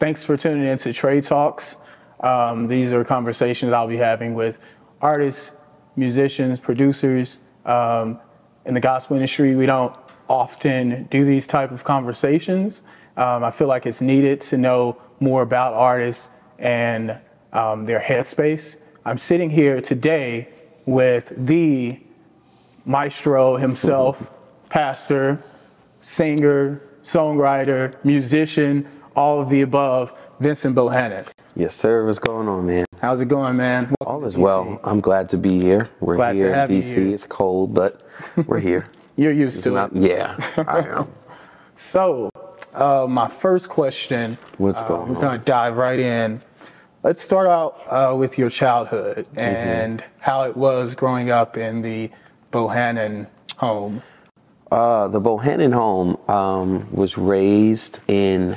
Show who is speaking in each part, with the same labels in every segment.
Speaker 1: thanks for tuning in to Tre Talks. Um, these are conversations I'll be having with artists, musicians, producers. Um, in the gospel industry, we don't often do these type of conversations. Um, I feel like it's needed to know more about artists and um, their headspace. I'm sitting here today with the maestro himself, pastor, singer, songwriter, musician, all of the above, Vincent Bohanan.
Speaker 2: Yes, sir. What's going on, man?
Speaker 1: How's it going, man?
Speaker 2: Welcome All is well. I'm glad to be here. We're
Speaker 1: glad
Speaker 2: here
Speaker 1: in
Speaker 2: DC.
Speaker 1: Here.
Speaker 2: It's cold, but we're here.
Speaker 1: You're used it's to
Speaker 2: not,
Speaker 1: it.
Speaker 2: Yeah, I am.
Speaker 1: so, uh, my first question.
Speaker 2: What's
Speaker 1: uh,
Speaker 2: going
Speaker 1: we're
Speaker 2: on?
Speaker 1: We're gonna dive right in. Let's start out uh, with your childhood mm-hmm. and how it was growing up in the Bohanan home.
Speaker 2: Uh, the Bohanan home um, was raised in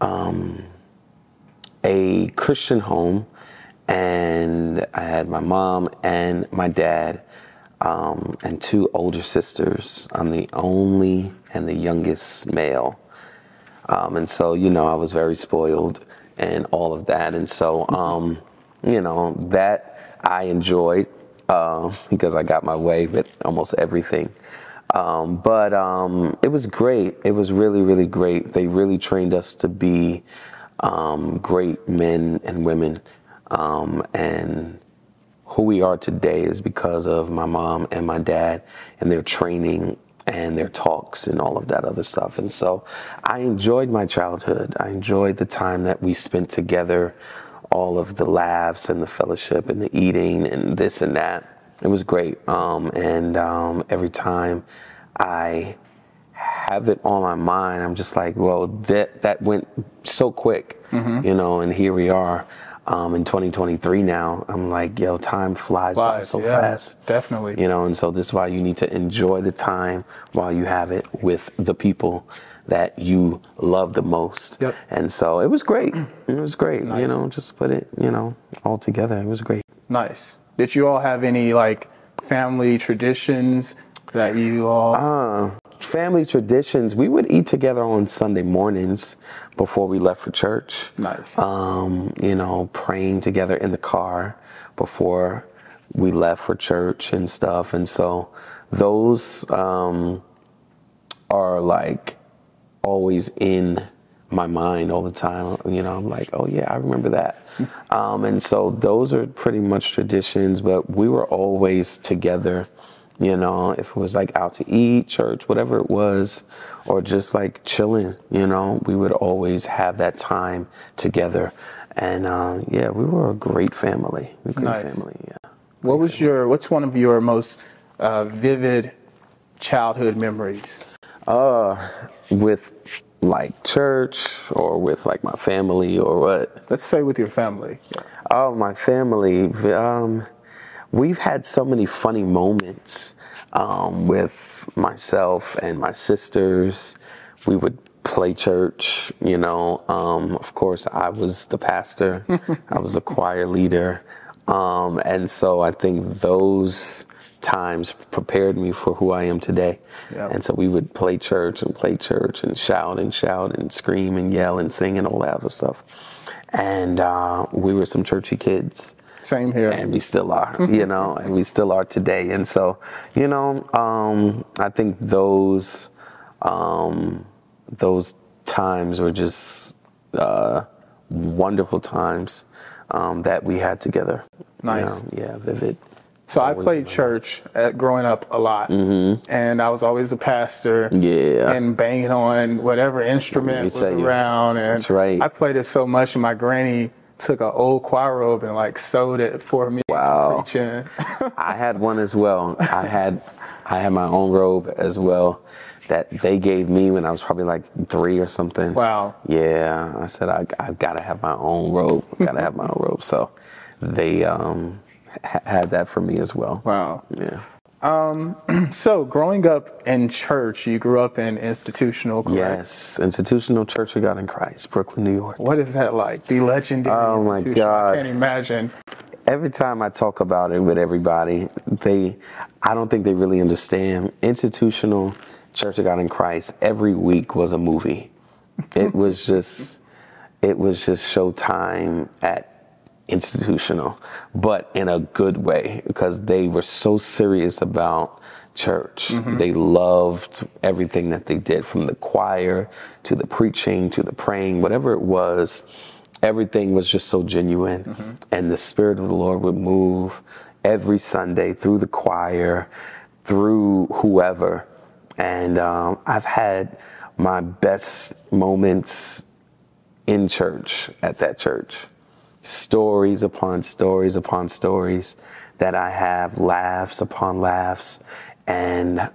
Speaker 2: um, a Christian home, and I had my mom and my dad, um, and two older sisters. I'm the only and the youngest male. Um, and so, you know, I was very spoiled and all of that. And so, um, you know, that I enjoyed uh, because I got my way with almost everything. Um, but um, it was great. It was really, really great. They really trained us to be um, great men and women. Um, and who we are today is because of my mom and my dad and their training and their talks and all of that other stuff. And so I enjoyed my childhood. I enjoyed the time that we spent together, all of the laughs and the fellowship and the eating and this and that. It was great. Um, and um, every time I have it on my mind, I'm just like, well, that that went so quick, mm-hmm. you know, and here we are. Um, in 2023 now, I'm like, yo, time flies, flies by so
Speaker 1: yeah,
Speaker 2: fast.
Speaker 1: Definitely.
Speaker 2: You know, and so this is why you need to enjoy the time while you have it with the people that you love the most.
Speaker 1: Yep.
Speaker 2: And so it was great. It was great. Nice. You know, just put it, you know, all together. It was great.
Speaker 1: Nice. Did you all have any like family traditions that you all?
Speaker 2: Uh, family traditions. We would eat together on Sunday mornings before we left for church.
Speaker 1: Nice.
Speaker 2: Um, you know, praying together in the car before we left for church and stuff. And so those um, are like always in my mind all the time. You know, I'm like, oh yeah, I remember that. Um, and so those are pretty much traditions, but we were always together. You know, if it was like out to eat, church, whatever it was, or just like chilling, you know, we would always have that time together. And uh, yeah, we were a great family. A great
Speaker 1: nice.
Speaker 2: family, yeah.
Speaker 1: What was family. your, what's one of your most uh, vivid childhood memories?
Speaker 2: Uh, with like church or with like my family or what?
Speaker 1: Let's say with your family.
Speaker 2: Oh, my family. Um, we've had so many funny moments um, with myself and my sisters. We would play church, you know. Um, of course, I was the pastor, I was a choir leader. Um, and so I think those times prepared me for who I am today. Yep. And so we would play church and play church and shout and shout and scream and yell and sing and all that other stuff. And uh, we were some churchy kids.
Speaker 1: Same here.
Speaker 2: And we still are, you know, and we still are today. And so, you know, um, I think those um, those times were just uh, wonderful times um, that we had together.
Speaker 1: Nice.
Speaker 2: You know, yeah, vivid.
Speaker 1: So I played church at, growing up a lot,
Speaker 2: mm-hmm.
Speaker 1: and I was always a pastor.
Speaker 2: Yeah,
Speaker 1: and banging on whatever instrument was around, and
Speaker 2: That's right.
Speaker 1: I played it so much, and my granny took an old choir robe and like sewed it for me.
Speaker 2: Wow, I had one as well. I had I had my own robe as well that they gave me when I was probably like three or something.
Speaker 1: Wow.
Speaker 2: Yeah, I said I I gotta have my own robe. Gotta have my own robe. So they um had that for me as well.
Speaker 1: Wow.
Speaker 2: Yeah.
Speaker 1: Um, so growing up in church, you grew up in institutional, correct?
Speaker 2: Yes, institutional Church of God in Christ, Brooklyn, New York.
Speaker 1: What is that like? The legendary.
Speaker 2: Oh my God!
Speaker 1: I can't imagine.
Speaker 2: Every time I talk about it with everybody, they, I don't think they really understand. Institutional Church of God in Christ. Every week was a movie. it was just, it was just showtime at institutional, but in a good way because they were so serious about church. Mm-hmm. They loved everything that they did from the choir to the preaching to the praying, whatever it was. Everything was just so genuine, mm-hmm. and the Spirit of the Lord would move every Sunday through the choir, through whoever. And um, I've had my best moments in church at that church stories upon stories upon stories that I have, laughs upon laughs. And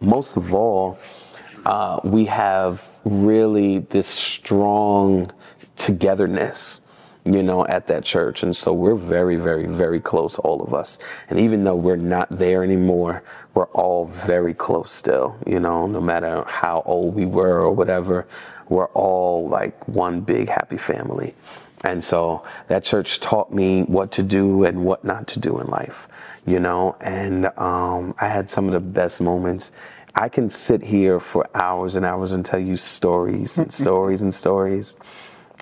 Speaker 2: most of all, uh, we have really this strong togetherness, you know, at that church. And so we're very, very, very close, all of us. And even though we're not there anymore, we're all very close still, you know, no matter how old we were or whatever, we're all like one big happy family. And so that church taught me what to do and what not to do in life, you know, and um, I had some of the best moments. I can sit here for hours and hours and tell you stories and stories and stories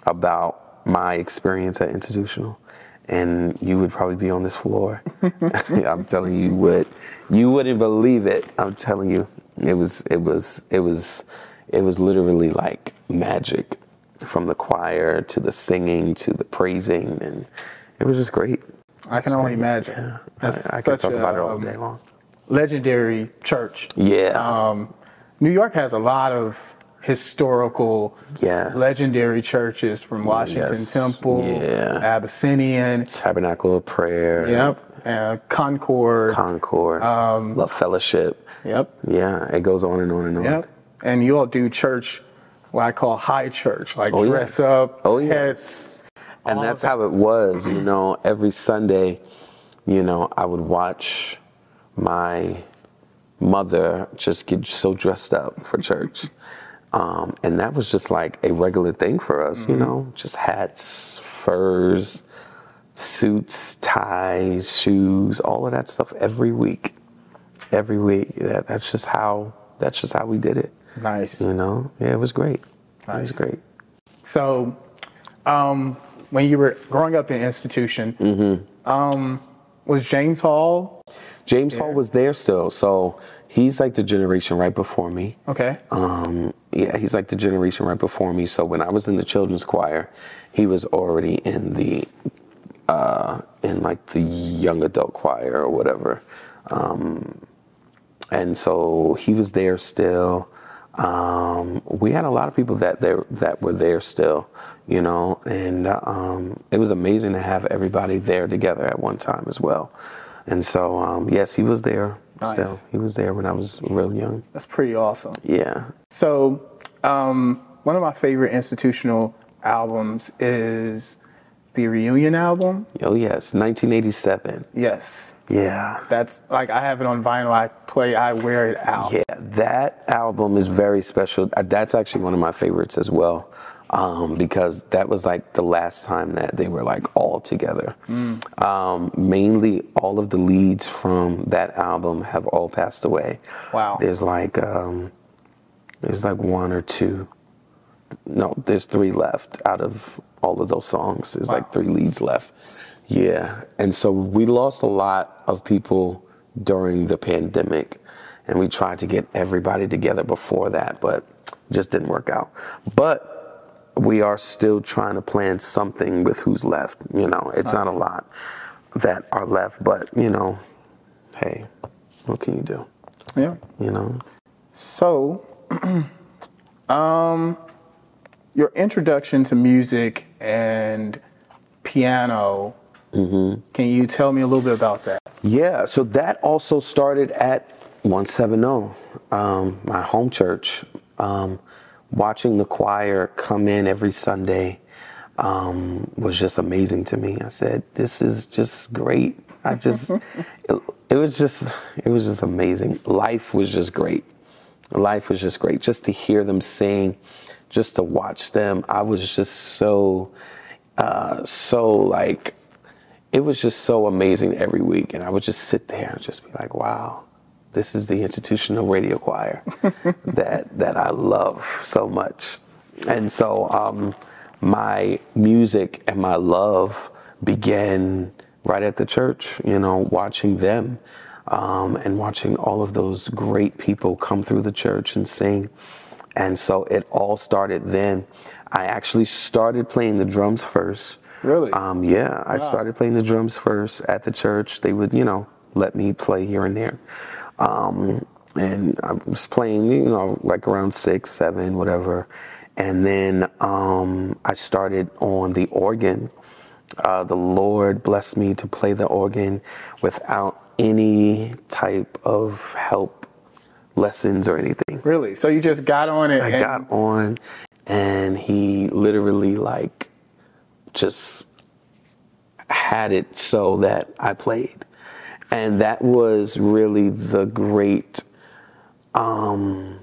Speaker 2: about my experience at institutional. And you would probably be on this floor. I'm telling you, you would. You wouldn't believe it. I'm telling you, it was, it was, it was, it was literally like magic from the choir to the singing to the praising, and it was just great.
Speaker 1: I can only great. imagine. Yeah.
Speaker 2: I, I can talk a, about it all day long.
Speaker 1: Legendary church.
Speaker 2: Yeah.
Speaker 1: Um, New York has a lot of historical,
Speaker 2: yes.
Speaker 1: legendary churches from Washington yes. Temple,
Speaker 2: yeah.
Speaker 1: Abyssinian,
Speaker 2: Tabernacle of Prayer.
Speaker 1: Yep. Uh, Concord.
Speaker 2: Concord. Um, Love Fellowship.
Speaker 1: Yep.
Speaker 2: Yeah, it goes on and on and on.
Speaker 1: Yep. And you all do church what I call high church, like
Speaker 2: oh,
Speaker 1: dress
Speaker 2: yes.
Speaker 1: up.
Speaker 2: Oh yes. And that's that. how it was, you know. Every Sunday, you know, I would watch my mother just get so dressed up for church. Um, and that was just like a regular thing for us, mm-hmm. you know, just hats, furs, suits, ties, shoes, all of that stuff every week. Every week. That, that's just how that's just how we did it.
Speaker 1: Nice.
Speaker 2: You know, yeah, it was great. Nice. It was great.
Speaker 1: So, um, when you were growing up in institution,
Speaker 2: mm-hmm.
Speaker 1: um, was James Hall?
Speaker 2: James there? Hall was there still. So he's like the generation right before me.
Speaker 1: Okay.
Speaker 2: Um, yeah, he's like the generation right before me. So when I was in the children's choir, he was already in the uh, in like the young adult choir or whatever. Um, and so he was there still. Um, we had a lot of people that there that were there still, you know, and um, it was amazing to have everybody there together at one time as well. And so, um, yes, he was there nice. still. He was there when I was real young.
Speaker 1: That's pretty awesome.
Speaker 2: Yeah.
Speaker 1: So, um, one of my favorite institutional albums is the reunion album.
Speaker 2: Oh yes, 1987.
Speaker 1: Yes.
Speaker 2: Yeah.
Speaker 1: That's like I have it on vinyl. I play. I wear it out.
Speaker 2: Yeah, that album is very special. Uh, that's actually one of my favorites as well. Um, because that was like the last time that they were like all together. Mm. Um, mainly, all of the leads from that album have all passed away.
Speaker 1: Wow.
Speaker 2: There's like um, there's like one or two. No, there's three left out of all of those songs. There's wow. like three leads left. Yeah. And so we lost a lot of people during the pandemic. And we tried to get everybody together before that, but just didn't work out. But we are still trying to plan something with who's left. You know, it's not a lot that are left, but you know, hey, what can you do?
Speaker 1: Yeah.
Speaker 2: You know.
Speaker 1: So, um, your introduction to music and piano.
Speaker 2: Mm-hmm.
Speaker 1: Can you tell me a little bit about that?
Speaker 2: Yeah, so that also started at 170, um, my home church. Um, watching the choir come in every Sunday um, was just amazing to me. I said, "This is just great." I just, it, it was just, it was just amazing. Life was just great. Life was just great. Just to hear them sing just to watch them, I was just so, uh, so like, it was just so amazing every week. And I would just sit there and just be like, wow, this is the institutional radio choir that, that I love so much. And so um, my music and my love began right at the church, you know, watching them um, and watching all of those great people come through the church and sing. And so it all started then. I actually started playing the drums first.
Speaker 1: Really?
Speaker 2: Um, yeah, I started playing the drums first at the church. They would, you know, let me play here and there. Um, and I was playing, you know, like around six, seven, whatever. And then um, I started on the organ. Uh, the Lord blessed me to play the organ without any type of help, lessons, or anything.
Speaker 1: Really? So you just got on it?
Speaker 2: I got on, and he literally like just had it so that I played, and that was really the great. Um,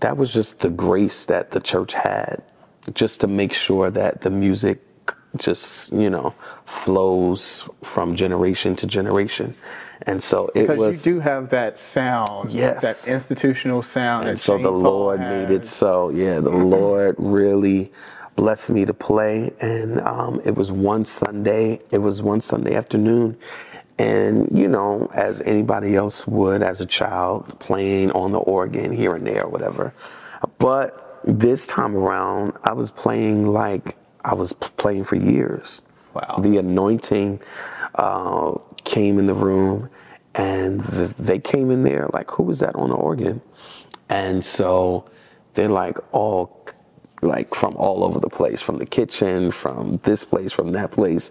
Speaker 2: that was just the grace that the church had, just to make sure that the music just you know flows from generation to generation, and so it
Speaker 1: Because
Speaker 2: was.
Speaker 1: you do have that sound,
Speaker 2: Yes.
Speaker 1: that institutional sound.
Speaker 2: And
Speaker 1: that
Speaker 2: so the
Speaker 1: Chainsaw
Speaker 2: Lord made it so. Yeah, the Lord really blessed me to play. And um, it was one Sunday, it was one Sunday afternoon. And, you know, as anybody else would as a child, playing on the organ here and there, whatever. But this time around, I was playing like I was playing for years.
Speaker 1: Wow.
Speaker 2: The anointing uh, came in the room, and the, they came in there like, "Who was that on the organ?" And so they're like all like from all over the place, from the kitchen, from this place, from that place.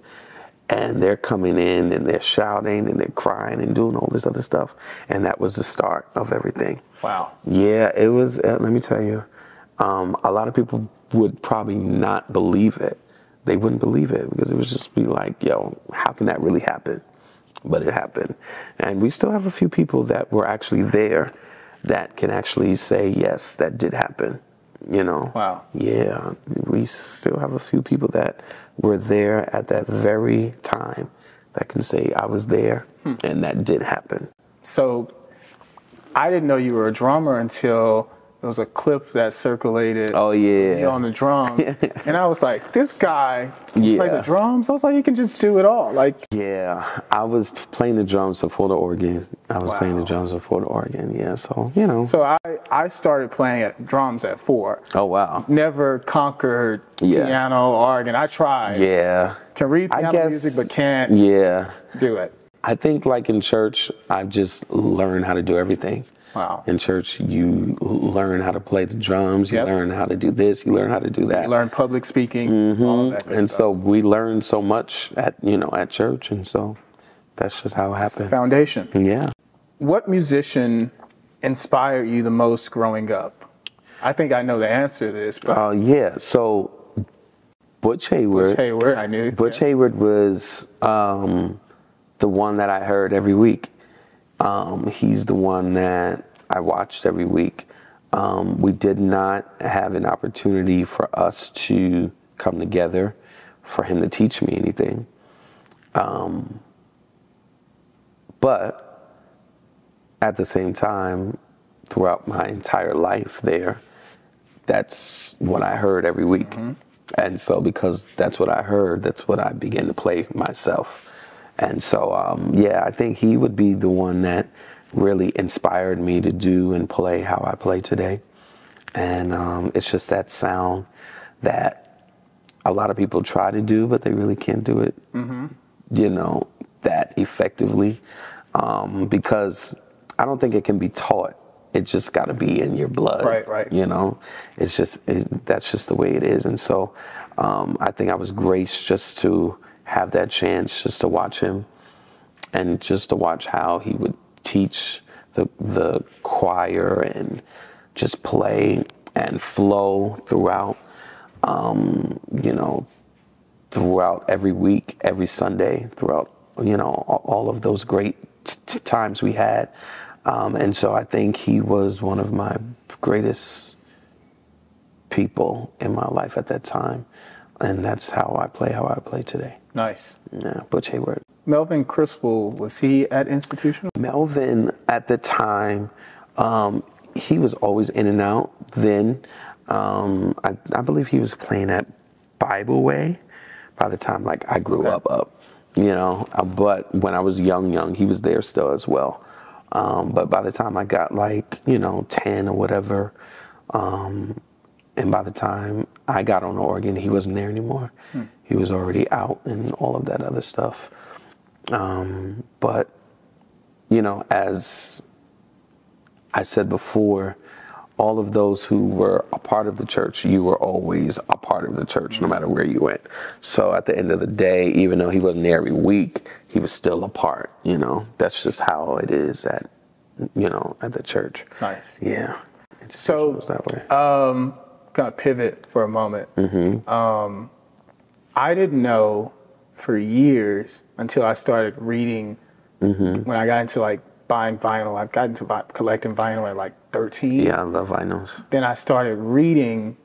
Speaker 2: And they're coming in and they're shouting and they're crying and doing all this other stuff. And that was the start of everything.
Speaker 1: Wow.
Speaker 2: Yeah, it was. Uh, let me tell you, um, a lot of people would probably not believe it. They wouldn't believe it because it was just be like, yo, how can that really happen? But it happened, and we still have a few people that were actually there that can actually say, yes, that did happen. You know.
Speaker 1: Wow.
Speaker 2: Yeah, we still have a few people that were there at that very time that can say, I was there, hmm. and that did happen.
Speaker 1: So I didn't know you were a drummer until there was a clip that circulated.
Speaker 2: Oh, yeah.
Speaker 1: on the drum, and I was like, "This guy can play
Speaker 2: Yeah.
Speaker 1: the drums." I was like, "He can just do it all." Like,
Speaker 2: Yeah, I was playing the drums before the organ. I was playing the drums before the organ. Yeah, so you know.
Speaker 1: so I I started playing at drums at four.
Speaker 2: oh wow.
Speaker 1: Never conquered
Speaker 2: Yeah.
Speaker 1: piano, organ. I tried.
Speaker 2: Yeah.
Speaker 1: Can read
Speaker 2: I
Speaker 1: piano
Speaker 2: guess-
Speaker 1: music, but can't
Speaker 2: Yeah.
Speaker 1: do it.
Speaker 2: I think like in church, I've just learned how to do everything.
Speaker 1: Wow.
Speaker 2: In church, you learn how to play the drums. You
Speaker 1: Yep.
Speaker 2: learn how to do this. You learn how to do that.
Speaker 1: You learn public speaking. All of that good
Speaker 2: and
Speaker 1: stuff.
Speaker 2: so we learn so much at you know at church, and so that's just how it happened.
Speaker 1: foundation.
Speaker 2: Yeah.
Speaker 1: What musician inspired you the most growing up? I think I know the answer to this, but
Speaker 2: Uh, yeah. So Butch Hayward.
Speaker 1: Hayward, I knew.
Speaker 2: Butch
Speaker 1: yeah.
Speaker 2: Hayward was um, the one that I heard every week. Um, he's the one that I watched every week. Um, we did not have an opportunity for us to come together for him to teach me anything. Um, but at the same time, throughout my entire life there, that's what I heard every week. And so, because that's what I heard, that's what I began to play myself. And so, um, yeah, I think he would be the one that really inspired me to do and play how I play today. And um, it's just that sound that a lot of people try to do, but they really can't do it, you know, that effectively. Um, because I don't think it can be taught. It just got to be in your blood.
Speaker 1: Right, right.
Speaker 2: You know, it's just, it, that's just the way it is. And so um, I think I was graced just to have that chance just to watch him and just to watch how he would teach the, the choir and just play and flow throughout, um, you know, throughout every week, every Sunday, throughout, you know, all, of those great t- times we had. Um, and so I think he was one of my greatest people in my life at that time. And that's how I play, how I play today.
Speaker 1: Nice.
Speaker 2: Yeah, Butch Hayward.
Speaker 1: Melvin Crispell, was he at Institutional?
Speaker 2: Melvin at the time, um, he was always in and out then. Um, I, I believe he was playing at Bible Way by the time like I grew up up, you know. Uh, but when I was young, young, he was there still as well. Um, but by the time I got like you know ten or whatever, um, and by the time I got on Oregon, he wasn't there anymore.
Speaker 1: Hmm.
Speaker 2: He was already out and all of that other stuff. Um, but you know, as I said before, all of those who were a part of the church, you were always a part of the church, no matter where you went. So at the end of the day, even though he wasn't there every week, he was still a part. You know, that's just how it is at, you know, at the church.
Speaker 1: Nice.
Speaker 2: Yeah. It just
Speaker 1: So,
Speaker 2: that way.
Speaker 1: Um, kind of pivot for a moment.
Speaker 2: Mm-hmm.
Speaker 1: Um, I didn't know for years until I started reading.
Speaker 2: Mm-hmm.
Speaker 1: When I got into like buying vinyl, I got into vi- collecting vinyl at like 13.
Speaker 2: yeah, I love vinyls.
Speaker 1: Then I started reading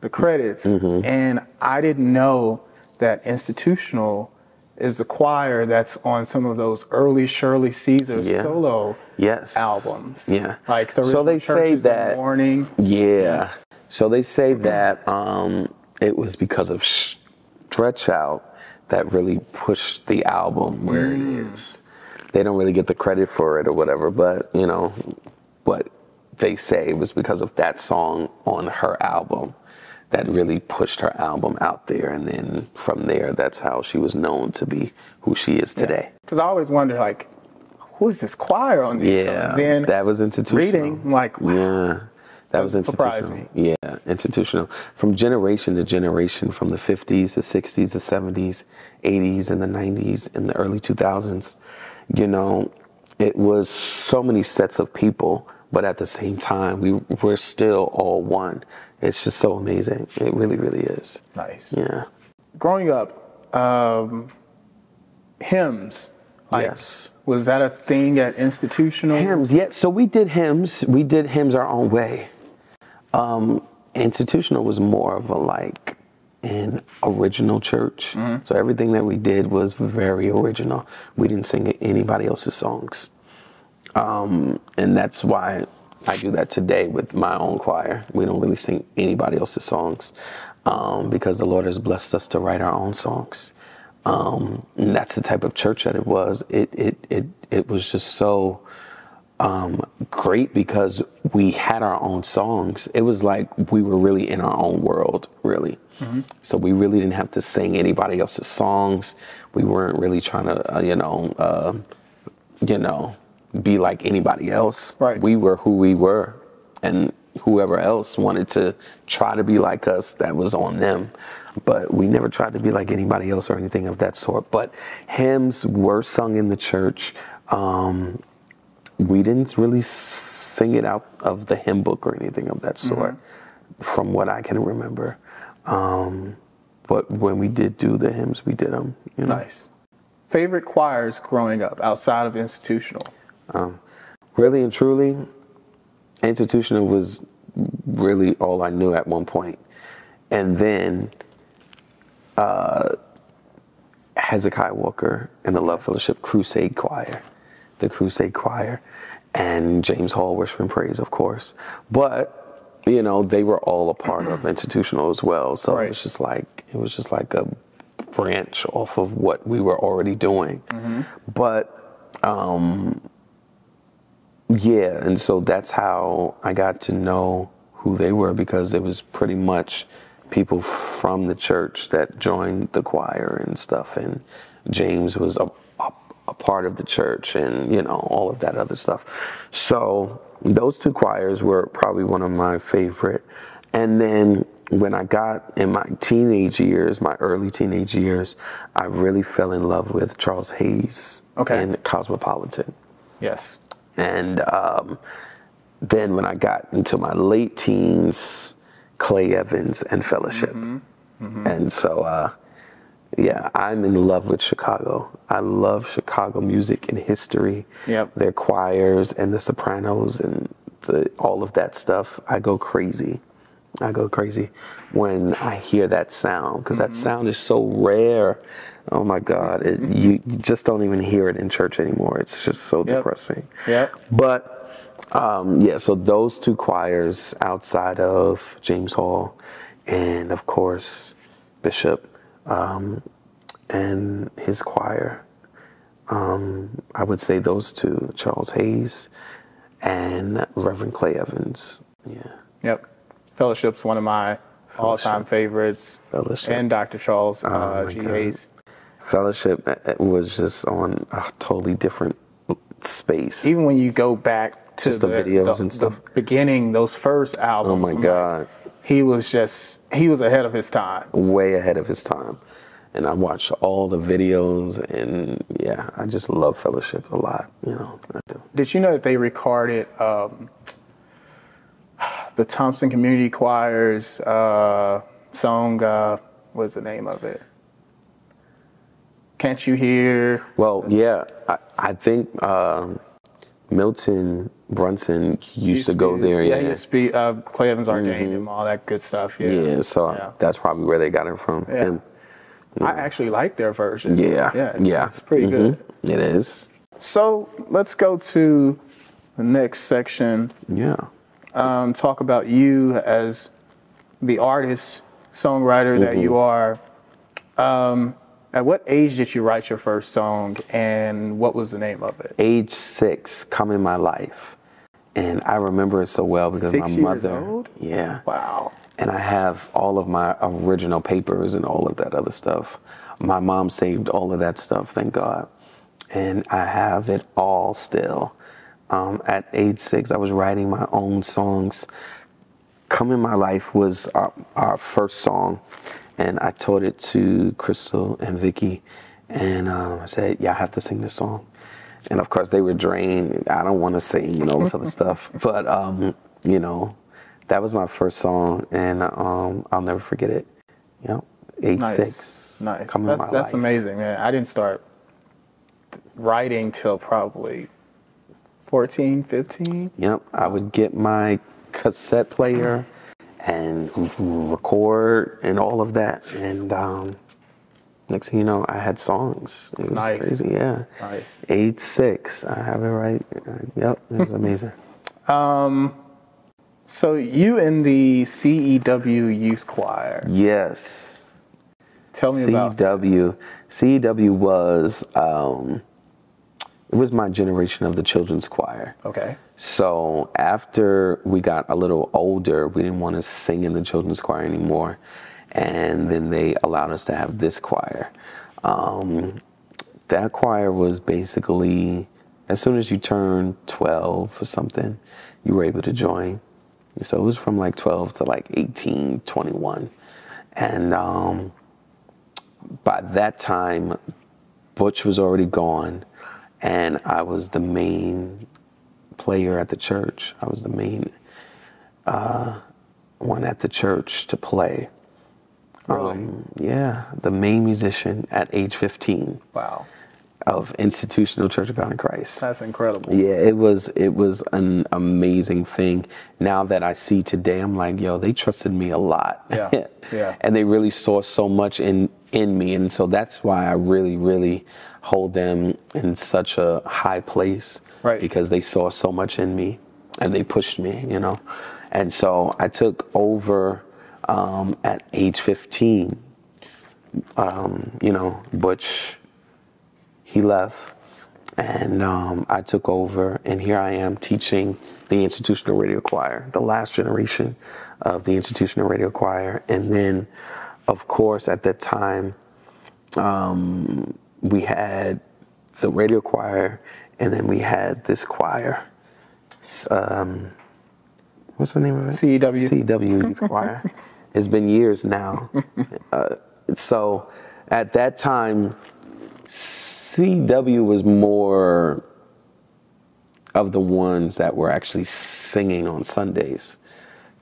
Speaker 1: the credits,
Speaker 2: Mm-hmm.
Speaker 1: and I didn't know that institutional is the choir that's on some of those early Shirley Caesar
Speaker 2: Yeah.
Speaker 1: solo
Speaker 2: Yes.
Speaker 1: albums.
Speaker 2: Yeah.
Speaker 1: like the
Speaker 2: So they say that-
Speaker 1: Morning.
Speaker 2: Yeah. So they say that um, it was because of Stretch Out that really pushed the album where it is. They don't really get the credit for it or whatever, but you know, what they say it was because of that song on her album that really pushed her album out there, and then from there, that's how she was known to be who she is today.
Speaker 1: Because I always wonder, like, who is this choir on these
Speaker 2: Yeah,
Speaker 1: songs? Then
Speaker 2: that was institutional.
Speaker 1: reading, like, wow.
Speaker 2: Yeah, that was institutional. Yeah, institutional. From generation to generation, from the 50s, the 60s, the 70s, 80s, and the 90s, and the early 2000s, you know, it was so many sets of people, but at the same time, we we're still all one. It's just so amazing. It really, really is.
Speaker 1: Nice.
Speaker 2: Yeah.
Speaker 1: Growing up, um, hymns. Like,
Speaker 2: Yes.
Speaker 1: Was that a thing at institutional?
Speaker 2: Hymns, yeah. So we did hymns. We did hymns our own way. Um, institutional was more of a like an original church. So everything that we did was very original. We didn't sing anybody else's songs. Um, and that's why I do that today with my own choir. We don't really sing anybody else's songs um, because the Lord has blessed us to write our own songs. Um, and that's the type of church that it was. It it it it was just so um, great because we had our own songs. It was like we were really in our own world, really. So we really didn't have to sing anybody else's songs. We weren't really trying to, uh, you know, uh, you know, be like anybody else.
Speaker 1: Right.
Speaker 2: We were who we were, and whoever else wanted to try to be like us, that was on them. But we never tried to be like anybody else or anything of that sort. But hymns were sung in the church. Um, we didn't really sing it out of the hymn book or anything of that sort, from what I can remember. Um, but when we did do the hymns, we did them. You know?
Speaker 1: Nice. Favorite choirs growing up outside of institutional?
Speaker 2: really and truly, institutional was really all I knew at one point. And then uh, Hezekiah Walker and the Love Fellowship Crusade Choir, the Crusade Choir, and James Hall Worship and Praise, of course. But you know, they were all a part of institutional as well. So
Speaker 1: Right.
Speaker 2: it was just like it was just like a branch off of what we were already doing. But um, yeah, and so that's how I got to know who they were because it was pretty much people from the church that joined the choir and stuff. And James was a, a, part of the church and, you know, all of that other stuff. So those two choirs were probably one of my favorite. And then when I got in my teenage years, my early teenage years, I really fell in love with Charles Hayes
Speaker 1: Okay.
Speaker 2: and Cosmopolitan.
Speaker 1: Yes.
Speaker 2: And um, then when I got into my late teens, Clay Evans and Fellowship. And so, uh, yeah, I'm in love with Chicago. I love Chicago music and history.
Speaker 1: Yep.
Speaker 2: Their choirs and the sopranos and the, all of that stuff. I go crazy. I go crazy when I hear that sound because that sound is so rare. Oh my God, it, you, you just don't even hear it in church anymore. It's just so
Speaker 1: Yep.
Speaker 2: depressing.
Speaker 1: Yeah.
Speaker 2: But Um, yeah, so those two choirs outside of James Hall, and of course Bishop um, and his choir. Um, I would say those two, Charles Hayes and Reverend Clay Evans. Yeah,
Speaker 1: Yep. Fellowship's one of my all-time favorites.
Speaker 2: Fellowship.
Speaker 1: And Dr. Charles
Speaker 2: Oh
Speaker 1: uh, G.
Speaker 2: God.
Speaker 1: Hayes.
Speaker 2: Fellowship uh, was just on a totally different space.
Speaker 1: Even when you go back to
Speaker 2: Just the videos and stuff.
Speaker 1: the beginning, those first albums.
Speaker 2: oh my God.
Speaker 1: He was just he was ahead of his time.
Speaker 2: way ahead of his time. And I watched all the videos, and yeah, I just love Fellowship a lot. You know.
Speaker 1: Did you know that they recorded um, the Thompson Community Choir's uh, song? Uh, what's the name of it? Can't you hear?
Speaker 2: Well, yeah, I, I think um, Milton Brunson used, to go
Speaker 1: be-
Speaker 2: there.
Speaker 1: Yeah,
Speaker 2: Yeah,
Speaker 1: he used to be uh, Clay Evans ordained him, all that good stuff. Yeah,
Speaker 2: yeah. So
Speaker 1: Yeah.
Speaker 2: that's probably where they got it from.
Speaker 1: Yeah.
Speaker 2: him.
Speaker 1: I actually like their version.
Speaker 2: Yeah,
Speaker 1: yeah, it's,
Speaker 2: yeah.
Speaker 1: it's pretty good.
Speaker 2: Mhm. It is.
Speaker 1: So let's go to the next section.
Speaker 2: Yeah.
Speaker 1: um, talk about you as the artist, songwriter that you are. Um, at what age did you write your first song, and what was the name of it?
Speaker 2: Age six, come in my life, and I remember it so well because
Speaker 1: Six
Speaker 2: my
Speaker 1: years
Speaker 2: mother.
Speaker 1: old?
Speaker 2: Yeah.
Speaker 1: Wow.
Speaker 2: and I have all of my original papers and all of that other stuff. My mom saved all of that stuff, thank God. And I have it all still. Um, at age six, I was writing my own songs. Come in My Life was our, our first song, and I taught it to Crystal and Vicky. And um, I said, Yeah, I have to sing this song. And of course, they were drained. I don't want to sing, you know, this other stuff. But, um, you know, that was my first song, and um, I'll never forget it. You know, age
Speaker 1: Nice.
Speaker 2: six.
Speaker 1: Nice.
Speaker 2: Come
Speaker 1: That's, that's
Speaker 2: life.
Speaker 1: amazing, man. I didn't start writing till probably 14, 15.
Speaker 2: Yep, I would get my cassette player and record and all of that, and um, next thing you know, I had songs. It was
Speaker 1: Nice.
Speaker 2: crazy. Yeah.
Speaker 1: Nice.
Speaker 2: Age six, I have it right. Uh, Yep, it was amazing.
Speaker 1: So you in the CEW Youth Choir.
Speaker 2: yes.
Speaker 1: Tell me about.
Speaker 2: CW. CW was um, it was my generation of the children's choir.
Speaker 1: Okay.
Speaker 2: So after we got a little older, we didn't want to sing in the children's choir anymore, and then they allowed us to have this choir. Um, that choir was basically as soon as you turned 12 or something, you were able to join. So it was from like 12 to like 18, 21, and um, by that time, Butch was already gone, and I was the main player at the church. I was the main uh, one at the church to play.
Speaker 1: Really?
Speaker 2: Um, yeah, the main musician at age 15
Speaker 1: Wow.
Speaker 2: of Institutional Church of God in Christ.
Speaker 1: That's incredible.
Speaker 2: Yeah, it was it was an amazing thing. Now that I see today, I'm like, yo, they trusted me a lot.
Speaker 1: Yeah, yeah.
Speaker 2: and they really saw so much in in me, and so that's why I really, really hold them in such a high place.
Speaker 1: Right.
Speaker 2: Because they saw so much in me, and they pushed me, you know. And so I took over um, at age 15. Um, you know, Butch he left and um, I took over and here I am teaching the institutional radio choir, the last generation of the institutional radio choir. And then, of course, at that time, um, we had the radio choir and then we had this choir. Um, what's the name of it?
Speaker 1: CEW.
Speaker 2: CW Youth Choir. It's been years now. Uh, so at that time, CW was more of the ones that were actually singing on Sundays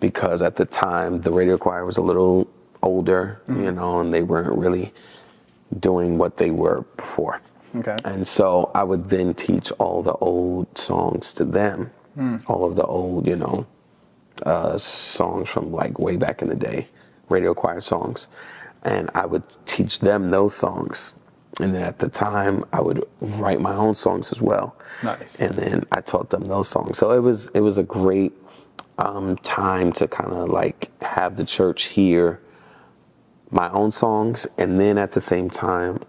Speaker 2: because at the time the radio choir was a little older, you know, and they weren't really doing what they were before.
Speaker 1: Okay.
Speaker 2: And so I would then teach all the old songs to them, all of the old, you know, uh, songs from like way back in the day, radio choir songs. And I would teach them those songs. And then at the time, I would write my own songs as well.
Speaker 1: Nice.
Speaker 2: And then I taught them those songs. So it was it was a great um, time to kind of like have the church hear my own songs, and then at the same time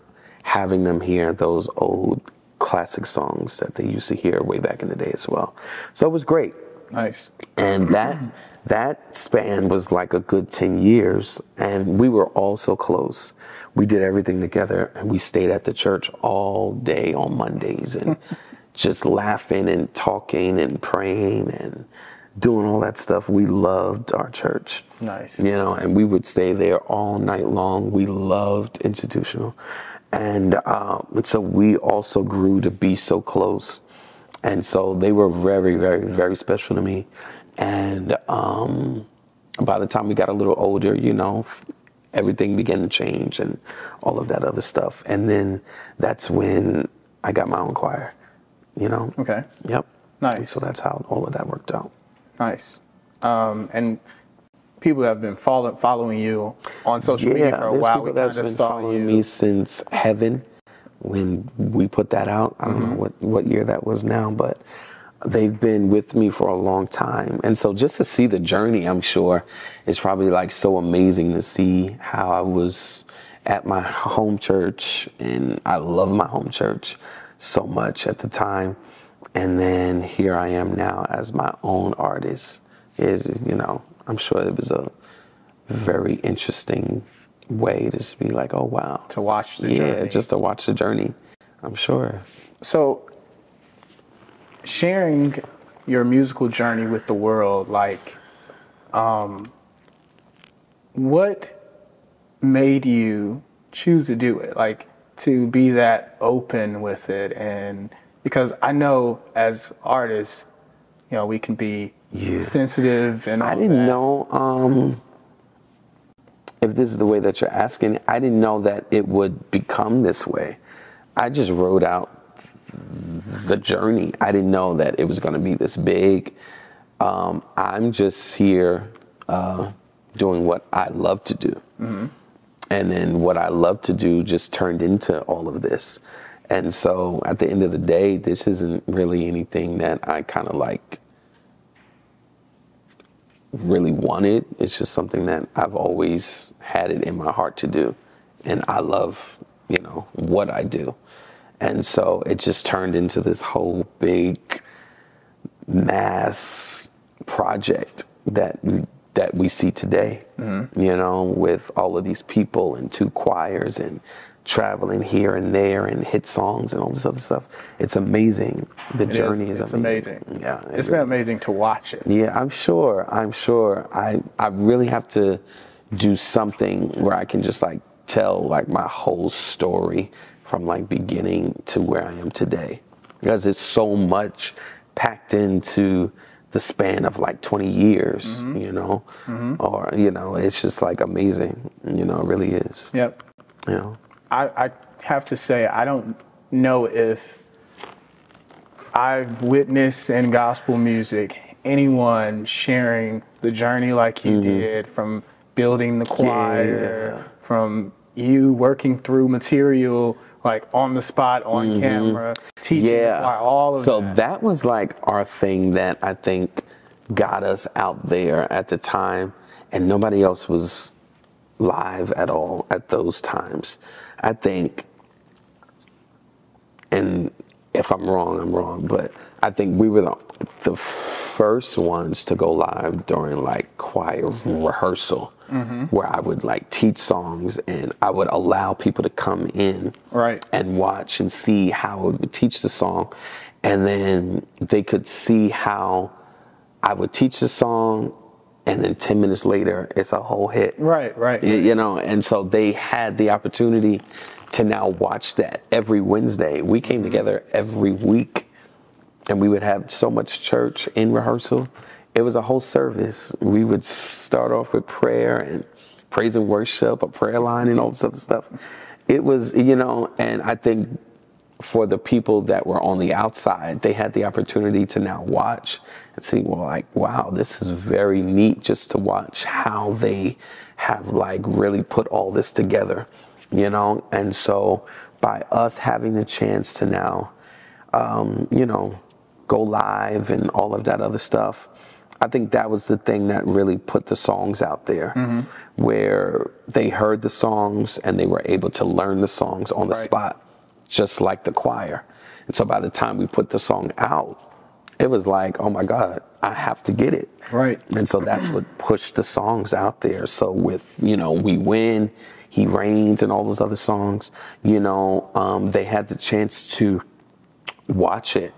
Speaker 2: having them hear those old classic songs that they used to hear way back in the day as well. So it was great
Speaker 1: Nice.
Speaker 2: and that that span was like a good 10 years and we were all so close. We did everything together and we stayed at the church all day on mondays and just laughing and talking and praying and doing all that stuff. We loved our church.
Speaker 1: Nice.
Speaker 2: you know and we would stay there all night long. We loved institutional. And uh, so we also grew to be so close and so they were very very very special to me and um, by the time we got a little older you know everything began to change and all of that other stuff and then that's when i got my own choir you know
Speaker 1: Okay.
Speaker 2: yep
Speaker 1: Nice.
Speaker 2: so that's how all of that worked out
Speaker 1: Nice. Um, and people have been follow, following you on social media for a while.
Speaker 2: people
Speaker 1: We
Speaker 2: that's
Speaker 1: kind of
Speaker 2: been
Speaker 1: saw
Speaker 2: following
Speaker 1: you.
Speaker 2: me since Heaven when we put that out. I don't
Speaker 1: Mm-hmm.
Speaker 2: know what, what year that was now, but they've been with me for a long time. And so just to see the journey, I'm sure, is probably like so amazing to see how I was at my home church and I love my home church so much at the time. And then here I am now as my own artist. Is you know, I'm sure it was a very interesting way to just be like, oh wow,
Speaker 1: To watch the
Speaker 2: yeah,
Speaker 1: journey.
Speaker 2: just to watch the journey. I'm sure.
Speaker 1: So, sharing your musical journey with the world, like, um, what made you choose to do it? Like, to be that open with it, and because I know as artists, you know, we can be
Speaker 2: Yeah.
Speaker 1: sensitive and all
Speaker 2: I didn't
Speaker 1: that.
Speaker 2: know um, if this is the way that you're asking. I didn't know that it would become this way. I just wrote out the journey. I didn't know that it was going to be this big. Um, I'm just here uh, doing what I love to do. And then what I love to do just turned into all of this. And so at the end of the day, this isn't really anything that I kind of like really wanted. It's just something that I've always had it in my heart to do. And I love, you know, what I do. And so it just turned into this whole big mass project that that we see today. Mm-hmm. You know, with all of these people and two choirs and traveling here and there and hit songs and all this other stuff. It's amazing. The
Speaker 1: It is-
Speaker 2: journey is,
Speaker 1: it's
Speaker 2: amazing.
Speaker 1: amazing.
Speaker 2: Yeah, it
Speaker 1: It's been
Speaker 2: really is.
Speaker 1: amazing to watch it.
Speaker 2: Yeah, I'm sure. I'm sure. I I really have to do something where I can just like tell like my whole story from like beginning to where I am today. Because it's so much packed into the span of like 20 years, mm-hmm. you know? Mm-hmm. Or, you know, it's just like amazing. You know, it really is.
Speaker 1: Yep.
Speaker 2: You know.
Speaker 1: I, I have to say, I don't know if I've witnessed in gospel music anyone sharing the journey like you mm-hmm. did from building the choir,
Speaker 2: Yeah.
Speaker 1: from you working through material like on the spot, on mm-hmm. camera, teaching the choir, all of
Speaker 2: so
Speaker 1: that.
Speaker 2: that was like our thing that I think got us out there at the time, and nobody else was live at all at those times. I think, and if I'm wrong, I'm wrong, but I think we were the, the first ones to go live during like choir rehearsal. Mm-hmm. Where I would like teach songs and I would allow people to come in
Speaker 1: Right.
Speaker 2: and watch and see how I would teach the song. And then they could see how I would teach the song, and then 10 minutes later, it's a whole hit.
Speaker 1: Right, right.
Speaker 2: Y- You know, and so they had the opportunity to now watch that every Wednesday. We came mm-hmm. together every week, and we would have so much church in rehearsal. It was a whole service. We would start off with prayer and praise and worship, a prayer line, and all this other stuff. It was, you know, and I think for the people that were on the outside, they had the opportunity to now watch and see, well, like, wow, this is very neat just to watch how they have like really put all this together, you know? And so by us having the chance to now, um, you know, go live and all of that other stuff. I think that was the thing that really put the songs out there,
Speaker 1: Mm-hmm.
Speaker 2: where they heard the songs and they were able to learn the songs on the
Speaker 1: Right.
Speaker 2: spot, just like the choir. And so by the time we put the song out, it was like, oh my God, I have to get it.
Speaker 1: Right.
Speaker 2: And so that's what pushed the songs out there. So with, you know, We Win, He Reigns, and all those other songs, you know, um, they had the chance to watch it.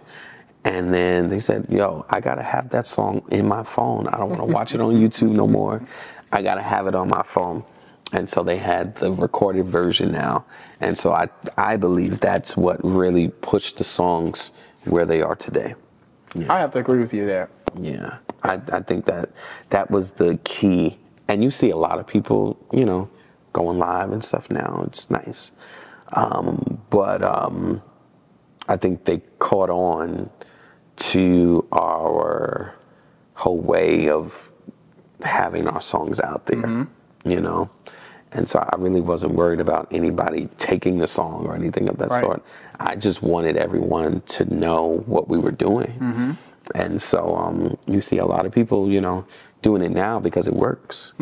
Speaker 2: And then they said, yo, I got to have that song in my phone. I don't want to watch it on YouTube no more. I got to have it on my phone. And so they had the recorded version now. And so I, I believe that's what really pushed the songs where they are today.
Speaker 1: I have to agree with you there.
Speaker 2: Yeah, I, I think that that was the key. And you see a lot of people, you know, going live and stuff now. It's nice. Um, but um, I think they caught on to our whole way of having our songs out there, you know? And so I really wasn't worried about anybody taking the song or anything of that
Speaker 1: Right.
Speaker 2: sort. I just wanted everyone to know what we were doing. And so um, you see a lot of people, you know, doing it now because it works.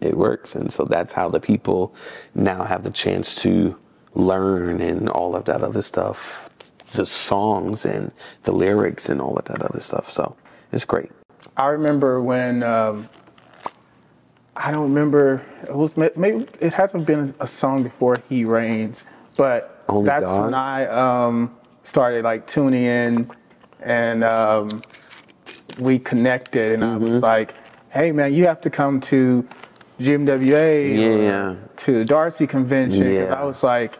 Speaker 2: it works. And so that's how the people now have the chance to learn and all of that other stuff, the songs and the lyrics and all of that other stuff. So it's great.
Speaker 1: I remember when um, I don't remember it was maybe it hasn't been a song before He Reigns, but
Speaker 2: Only
Speaker 1: that's
Speaker 2: God?
Speaker 1: when I um, started like tuning in and um, we connected and I
Speaker 2: Mm-hmm.
Speaker 1: was like, hey man, you have to come to GMWA
Speaker 2: Yeah.
Speaker 1: to the Darcy convention because
Speaker 2: Yeah.
Speaker 1: I was like,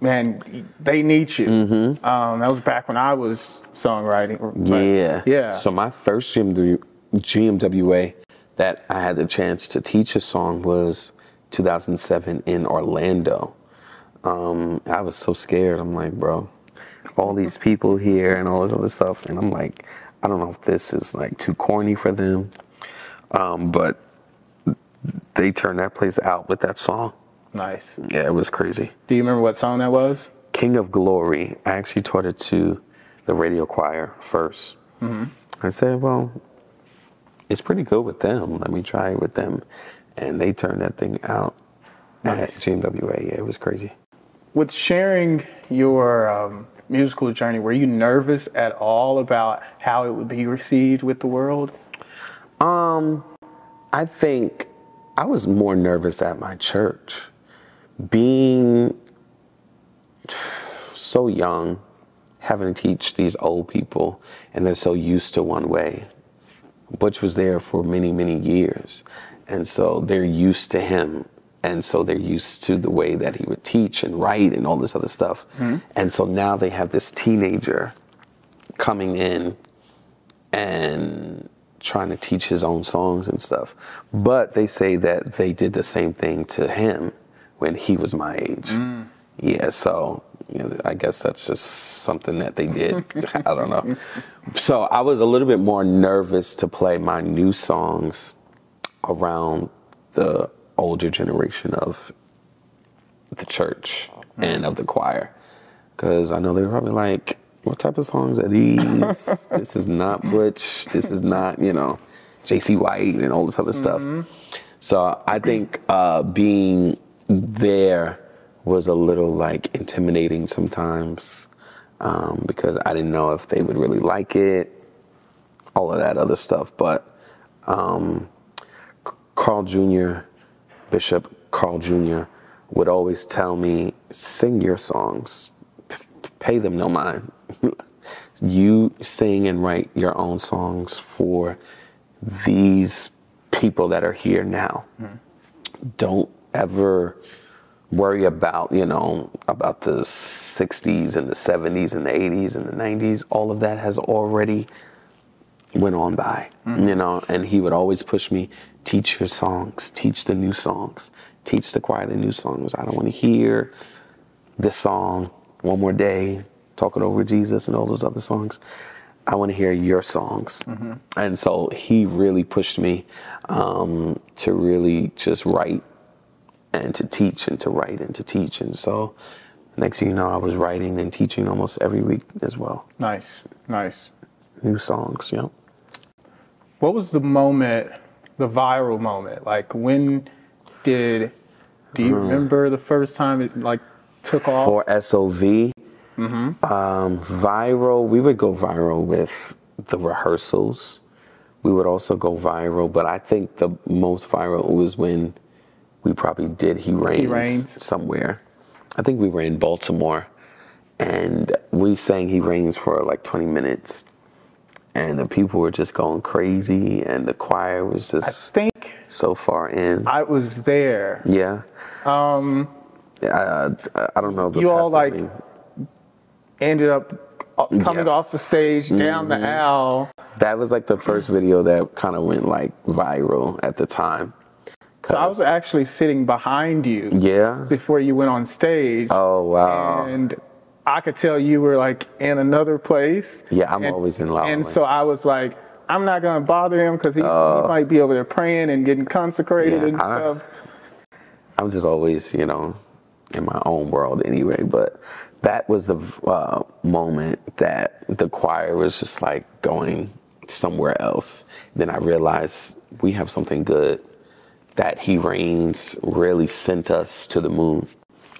Speaker 1: man, they need you.
Speaker 2: Mm-hmm.
Speaker 1: Um, that was back when I was songwriting. but-
Speaker 2: Yeah.
Speaker 1: yeah.
Speaker 2: So my first GMW, GMWA that I had the chance to teach a song was 2007 in Orlando. Um, I was so scared. I'm like, bro, all these people here and all this other stuff, and I'm like, I don't know if this is like too corny for them, um, but they turned that place out with that song.
Speaker 1: nice.
Speaker 2: Yeah, it was crazy.
Speaker 1: Do you remember what song that was?
Speaker 2: King of Glory, I actually taught it to the radio choir 1st I said, well, it's pretty good with them. Let me try it with them. And they turned that thing out
Speaker 1: Nice.
Speaker 2: at GMWA. Yeah, it was crazy.
Speaker 1: With sharing your um, musical journey, were you nervous at all about how it would be received with the world?
Speaker 2: Um, I think I was more nervous at my church. Being so young, having to teach these old people, and they're so used to one way. Butch was there for many, many years, and so they're used to him. And so they're used to the way that he would teach and write and all this other stuff. Mm-hmm. And so now they have this teenager coming in and trying to teach his own songs and stuff. But they say that they did the same thing to him when he was my age. Mm. Yeah, so you know, I guess that's just something that they did. I don't know. So I was a little bit more nervous to play my new songs around the older generation of the church and of the choir. Because I know they were probably like, what type of songs are these? this is not Butch. This is not, you know, JC White and all this other stuff. So I think uh, being there was a little like intimidating sometimes um, because I didn't know if they would really like it, all of that other stuff. But um, Carl Jr., Bishop Carl Jr., would always tell me, sing your songs, P- pay them no mind. you sing and write your own songs for these people that are here now. Don't ever worry about, you know, about the 60s and the 70s and the 80s and the 90s. All of that has already went on by, you know, and he would always push me, teach your songs, teach the new songs, teach the choir the new songs. I don't want to hear this song one more day, talking over Jesus and all those other songs. I want to hear your songs. And so he really pushed me um, to really just write and to teach and to write and to teach. And so next thing you know, I was writing and teaching almost every week as well.
Speaker 1: Nice, nice.
Speaker 2: New songs, yeah.
Speaker 1: What was the moment, the viral moment? Like when did? Do you remember the first time it like took off?
Speaker 2: For SOV, um, viral, we would go viral with the rehearsals. We would also go viral, but I think the most viral was when we probably did He Reigns,
Speaker 1: Reigns.
Speaker 2: somewhere. I think we were in Baltimore and we sang He Reigns for like 20 minutes. And the people were just going crazy, and the choir was
Speaker 1: I
Speaker 2: just
Speaker 1: think
Speaker 2: so far in.
Speaker 1: I was there.
Speaker 2: yeah. Um, I, I, I don't know. The
Speaker 1: You all, like,
Speaker 2: name.
Speaker 1: Ended up uh, coming
Speaker 2: Yes.
Speaker 1: off the stage down the aisle.
Speaker 2: That was like the first video that kind of went like viral at the time.
Speaker 1: So I was actually sitting behind you
Speaker 2: Yeah.
Speaker 1: before you went on stage.
Speaker 2: Oh wow.
Speaker 1: and I could tell you were like in another place.
Speaker 2: Yeah, I'm
Speaker 1: And-
Speaker 2: always in La
Speaker 1: And so I was like, I'm not gonna bother him because he, he might be over there praying and getting consecrated
Speaker 2: Yeah,
Speaker 1: and
Speaker 2: I-
Speaker 1: stuff.
Speaker 2: I'm just always, you know, in my own world anyway. But that was the uh, moment that the choir was just like going somewhere else. Then I realized we have something good that He Reigns really sent us to the moon.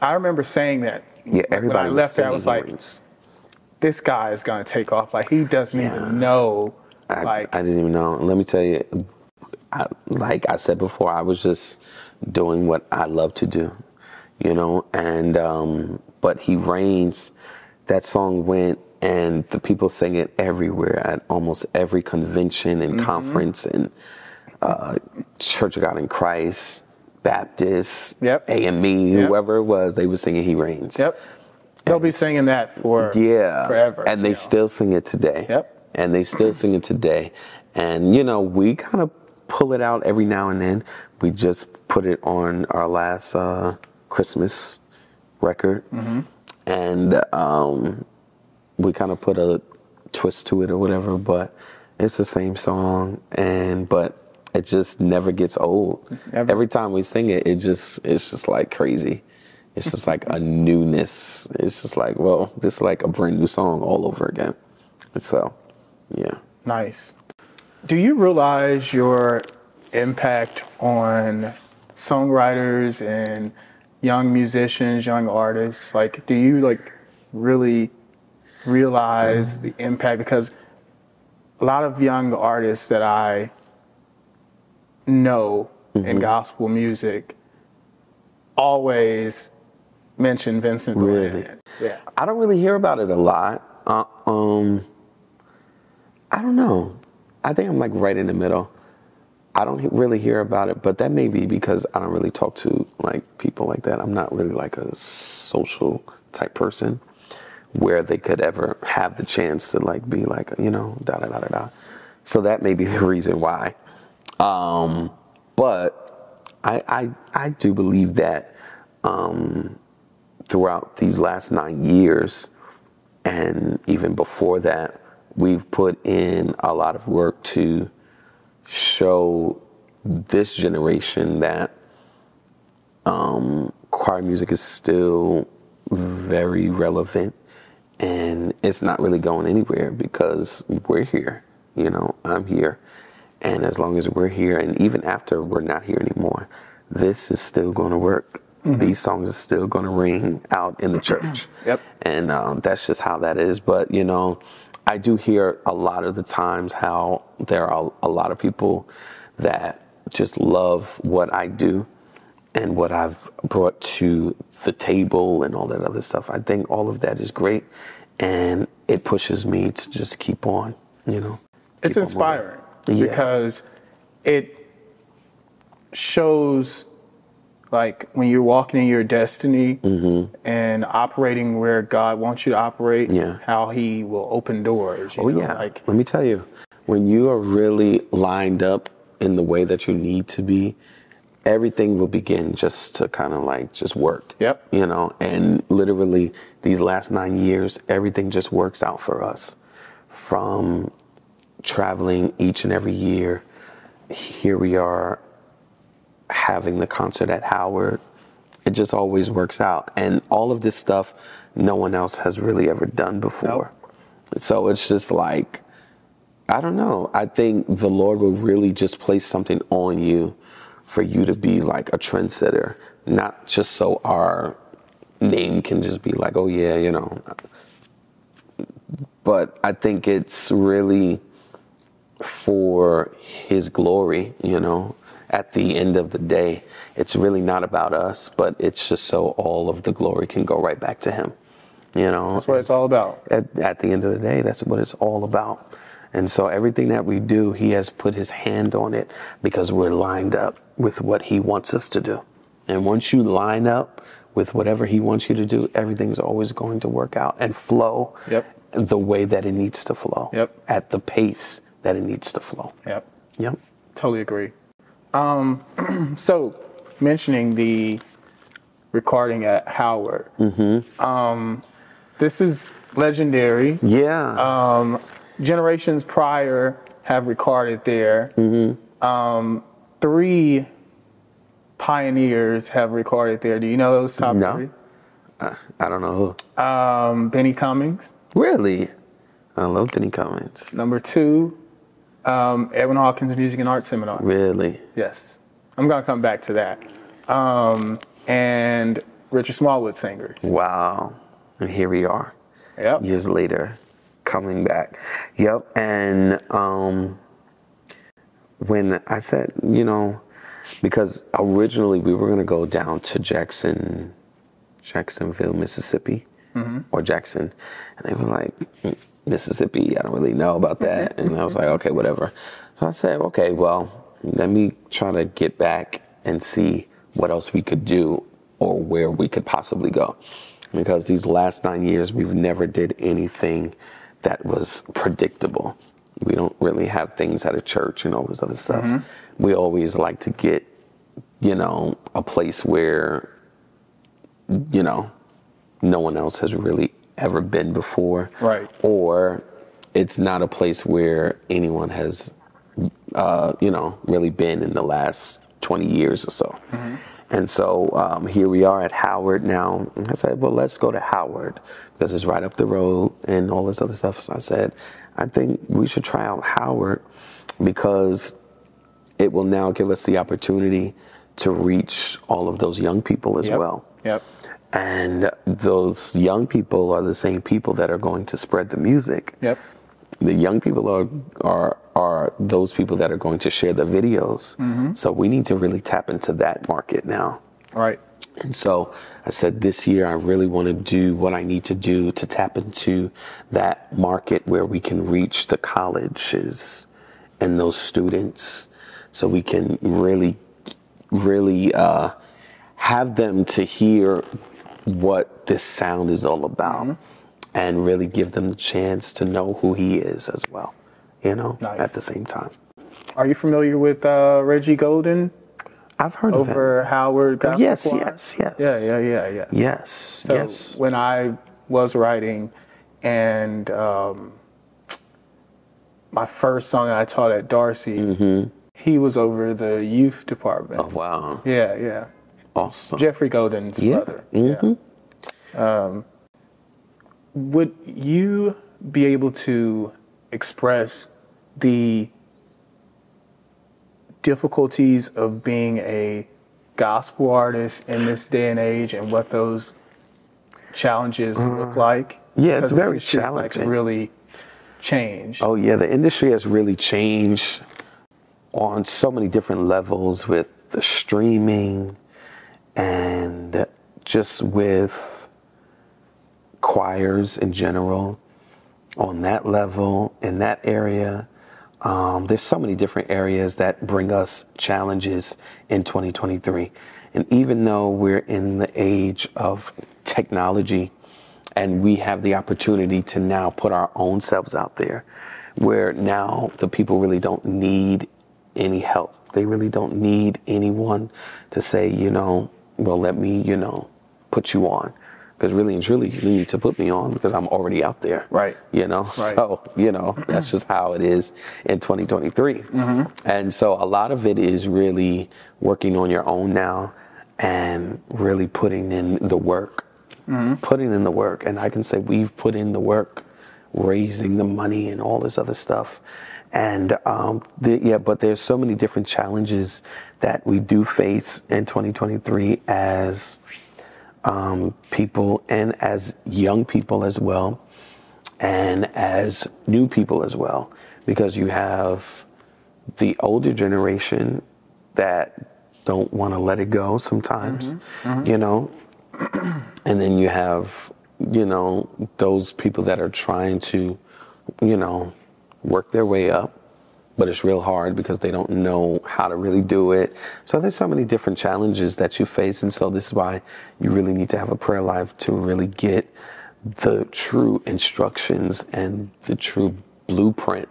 Speaker 1: I remember saying that.
Speaker 2: Yeah,
Speaker 1: when
Speaker 2: everybody
Speaker 1: I left there, I was like,
Speaker 2: Reigns.
Speaker 1: this guy is gonna take off. Like he doesn't
Speaker 2: Yeah.
Speaker 1: even know.
Speaker 2: I,
Speaker 1: like
Speaker 2: I didn't even know. Let me tell you, I, like I said before, I was just doing what I love to do, you know. And um, but he reigns. That song went, and the people sang it everywhere at almost every convention and
Speaker 1: Mm-hmm.
Speaker 2: conference and uh, Church of God in Christ, Baptist,
Speaker 1: Yep.
Speaker 2: AME,
Speaker 1: Yep.
Speaker 2: whoever it was, they were singing "He Reigns."
Speaker 1: Yep. They'll be singing that for
Speaker 2: yeah
Speaker 1: forever.
Speaker 2: and they
Speaker 1: know.
Speaker 2: still sing it today
Speaker 1: Yep.
Speaker 2: and they still sing it today and you know we kind of pull it out every now and then we just put it on our last uh, christmas record
Speaker 1: Mm-hmm.
Speaker 2: and um, we kind of put a twist to it or whatever but it's the same song and but it just never gets old
Speaker 1: Never.
Speaker 2: every time we sing it it just it's just like crazy it's just like a newness. It's just like, well, this is like a brand new song all over again. So, yeah.
Speaker 1: Nice. Do you realize your impact on songwriters and young musicians, young artists? Like, do you like really realize the impact? Because a lot of young artists that I know in gospel music always mention Vincent
Speaker 2: Really?
Speaker 1: Yeah.
Speaker 2: I don't really hear about it a lot. Uh, um, I don't know. I think I'm like right in the middle. I don't he- really hear about it, but that may be because I don't really talk to like people like that. I'm not really like a social type person where they could ever have the chance to like be like you know da da da da da. So that may be the reason why. Um, but I, I I do believe that um, throughout these last nine years, and even before that, we've put in a lot of work to show this generation that um, choir music is still very relevant and it's not really going anywhere because we're here. You know, I'm here. And as long as we're here, and even after we're not here anymore, this is still going to work. These songs are still going to ring out in the church.
Speaker 1: Yep.
Speaker 2: And um, that's just how that is. But, you know, I do hear a lot of the times how there are a lot of people that just love what I do and what I've brought to the table and all that other stuff. I think all of that is great. And it pushes me to just keep on, you know.
Speaker 1: it's
Speaker 2: keep on moving.
Speaker 1: inspiring
Speaker 2: Yeah.
Speaker 1: because it shows like when you're walking in your destiny and operating where God wants you to operate,
Speaker 2: Mm-hmm. Yeah.
Speaker 1: how He will open doors. You
Speaker 2: Oh
Speaker 1: know,
Speaker 2: yeah.
Speaker 1: like
Speaker 2: Let me tell you, when you are really lined up in the way that you need to be, everything will begin just to kind of like just work.
Speaker 1: Yep.
Speaker 2: You know, and literally these last nine years, everything just works out for us. From traveling each and every year, here we are having the concert at Howard. it just always works out. And all of this stuff, no one else has really ever done before. So it's just like, I don't know. I think the Lord will really just place something on you for you to be like a trendsetter, not just so our name can just be like, oh yeah, you know. But I think it's really for His glory, you know. At the end of the day, it's really not about us, but it's just so all of the glory can go right back to Him. You know,
Speaker 1: That's what it's all about.
Speaker 2: at, at the end of the day, that's what it's all about. And so everything that we do, he has put his hand on it because we're lined up with what he wants us to do. And once you line up with whatever he wants you to do, everything's always going to work out and flow
Speaker 1: Yep.
Speaker 2: the way that it needs to flow.
Speaker 1: Yep.
Speaker 2: At the pace that it needs to flow.
Speaker 1: Yep.
Speaker 2: Yep.
Speaker 1: Totally agree. Um, so, mentioning the recording at Howard, Mm-hmm. um, this is legendary.
Speaker 2: Yeah.
Speaker 1: Um, generations prior have recorded there. Mm-hmm. Um, three pioneers have recorded there. Do you know those top
Speaker 2: No.
Speaker 1: three?
Speaker 2: I, I don't know who.
Speaker 1: Um, Benny Cummings.
Speaker 2: Really? I love Benny Cummings.
Speaker 1: Number two, um, Edwin Hawkins Music and Art Seminar.
Speaker 2: Really?
Speaker 1: Yes. I'm going to come back to that. Um, and Richard Smallwood Singers.
Speaker 2: Wow. And here we are.
Speaker 1: Yep.
Speaker 2: years later coming back yep and um when i said you know because originally we were going to go down to jackson jacksonville mississippi or jackson and they were like "Mm, mississippi i don't really know about that. Mm-hmm. And i was like okay whatever. So i said okay well let me try to get back and see what else we could do or where we could possibly go. Because these last nine years we've never did anything that was predictable. We don't really have things at a church and all this other stuff. Mm-hmm. We always like to get you know a place where you know no one else has really ever been before
Speaker 1: Right.
Speaker 2: or it's not a place where anyone has uh, you know really been in the last 20 years or so and so um, here we are at howard now and i said well let's go to howard because it's right up the road and all this other stuff so i said i think we should try out howard because it will now give us the opportunity to reach all of those young people as
Speaker 1: Yep.
Speaker 2: well
Speaker 1: Yep.
Speaker 2: And those young people are the same people that are going to spread the music.
Speaker 1: Yep.
Speaker 2: The young people are are are those people that are going to share the videos. So we need to really tap into that market now.
Speaker 1: All right.
Speaker 2: And so I said this year I really want to do what I need to do to tap into that market where we can reach the colleges and those students so we can really really uh, have them to hear what this sound is all about
Speaker 1: Mm-hmm.
Speaker 2: and really give them the chance to know who he is as well you know
Speaker 1: Nice.
Speaker 2: at the same time
Speaker 1: Are you familiar with uh, Reggie Golden
Speaker 2: I've heard of him
Speaker 1: over Howard? Gospel
Speaker 2: yes
Speaker 1: Choir?
Speaker 2: yes yes
Speaker 1: Yeah, yeah, yeah, yeah.
Speaker 2: yes
Speaker 1: So
Speaker 2: yes
Speaker 1: when I was writing, and um, my first song that I taught at Darcy, he was over the youth department.
Speaker 2: Mm-hmm. oh wow
Speaker 1: Yeah, yeah.
Speaker 2: Awesome
Speaker 1: Jeffrey Golden's
Speaker 2: Yeah.
Speaker 1: brother.
Speaker 2: Mhm.
Speaker 1: Yeah. Um, would you be able to express the difficulties of being a gospel artist in this day and age and what those challenges look like?
Speaker 2: Uh, yeah, it's
Speaker 1: Because the
Speaker 2: very
Speaker 1: industry's, like,
Speaker 2: challenging.
Speaker 1: really changed.
Speaker 2: Oh yeah, the industry has really changed on so many different levels with the streaming and just with choirs in general on that level in that area um, there's so many different areas that bring us challenges in 2023 and even though we're in the age of technology and we have the opportunity to now put our own selves out there where now the people really don't need any help. They really don't need anyone to say you know well let me you know put you on because really and truly you need to put me on because i'm already out there
Speaker 1: Right.
Speaker 2: you know
Speaker 1: Right.
Speaker 2: so you know that's just how it is in 2023 mm-hmm. and so a lot of it is really working on your own now and really putting in the work. Mm-hmm. Putting in the work. And I can say we've put in the work, raising the money and all this other stuff. And um, the, yeah, but there's so many different challenges that we do face in 2023 as um, people and as young people as well, and as new people as well, because you have the older generation that don't want to let it go sometimes, you know, and then you have, you know, those people that are trying to, you know, work their way up, but it's real hard because they don't know how to really do it. So there's so many different challenges that you face, and so this is why you really need to have a prayer life to really get the true instructions and the true blueprint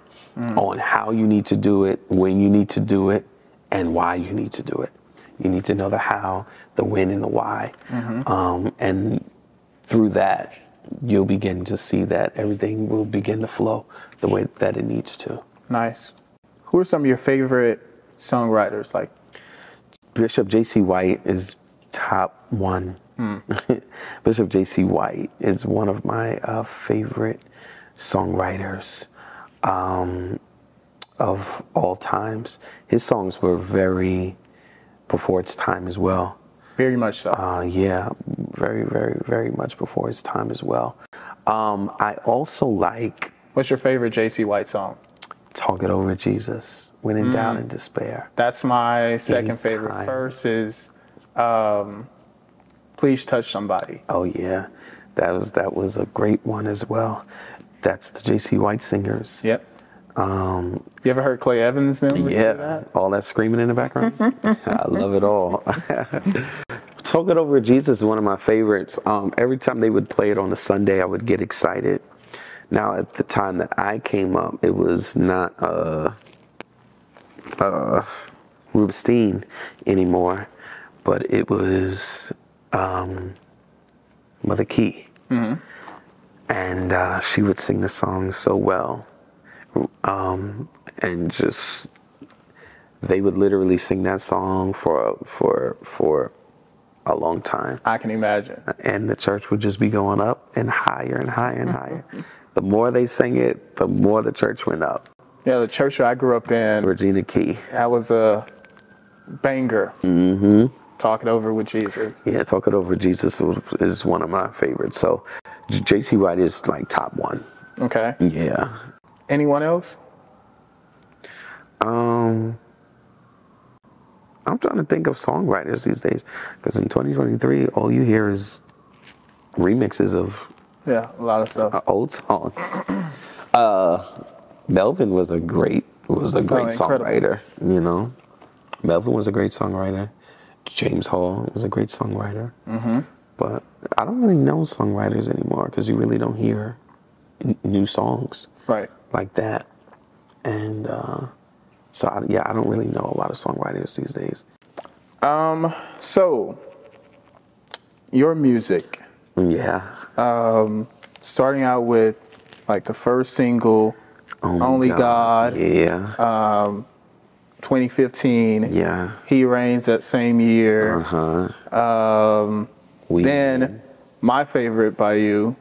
Speaker 2: on how you need to do it, when you need to do it, and why you need to do it. You need to know the how, the when, and the why. Um, and through that, you'll begin to see that everything will begin to flow the way that it needs to.
Speaker 1: Nice. Who are some of your favorite songwriters? Like,
Speaker 2: Bishop J.C. White is top one. Bishop J.C. White is one of my uh, favorite songwriters um, of all times. His songs were very before its time as well.
Speaker 1: very much so.
Speaker 2: Uh, yeah, very, very, very much before its time as well. Um, I also like
Speaker 1: What's your favorite JC White song?
Speaker 2: Talk It Over Jesus, When in Doubt and Despair.
Speaker 1: That's my second favorite. First is um, Please Touch Somebody.
Speaker 2: Oh yeah, that was that was a great one as well. That's the J.C. White singers.
Speaker 1: Yep. Um, you ever heard Clay Evans?
Speaker 2: Yeah,
Speaker 1: that?
Speaker 2: all that screaming in the background. I love it all. Talk It Over Jesus is one of my favorites. Um, every time they would play it on a Sunday, I would get excited. Now, at the time that I came up, it was not uh, uh, Rubinstein anymore, but it was um, Mother Key. And uh, she would sing the song so well. Um, and just they would literally sing that song for for for a long time
Speaker 1: I can imagine.
Speaker 2: and the church would just be going up and higher and higher and higher the more they sang it the more the church went up
Speaker 1: Yeah, the church I grew up in,
Speaker 2: regina key
Speaker 1: that was a banger. Mm-hmm. Talking over with Jesus.
Speaker 2: yeah talk it over with jesus was- is one of my favorites so jc white is like top one
Speaker 1: Okay.
Speaker 2: yeah
Speaker 1: Anyone else?
Speaker 2: um i'm trying to think of songwriters these days because in 2023 all you hear is remixes of
Speaker 1: Yeah, a lot of stuff.
Speaker 2: uh, old songs. Uh, Melvin was a great was a great
Speaker 1: incredible.
Speaker 2: songwriter. You know, Melvin was a great songwriter. James Hall was a great songwriter. Mm-hmm. But I don't really know songwriters anymore because you really don't hear n- new songs
Speaker 1: Right.
Speaker 2: like that. And uh, so, I, yeah, I don't really know a lot of songwriters these days.
Speaker 1: Um, so your music,
Speaker 2: Yeah.
Speaker 1: starting out with like the first single,
Speaker 2: Oh
Speaker 1: Only God,
Speaker 2: Yeah.
Speaker 1: Um, 2015.
Speaker 2: yeah.
Speaker 1: He Reigns that same year.
Speaker 2: Uh huh.
Speaker 1: Um,
Speaker 2: We
Speaker 1: then my favorite by you,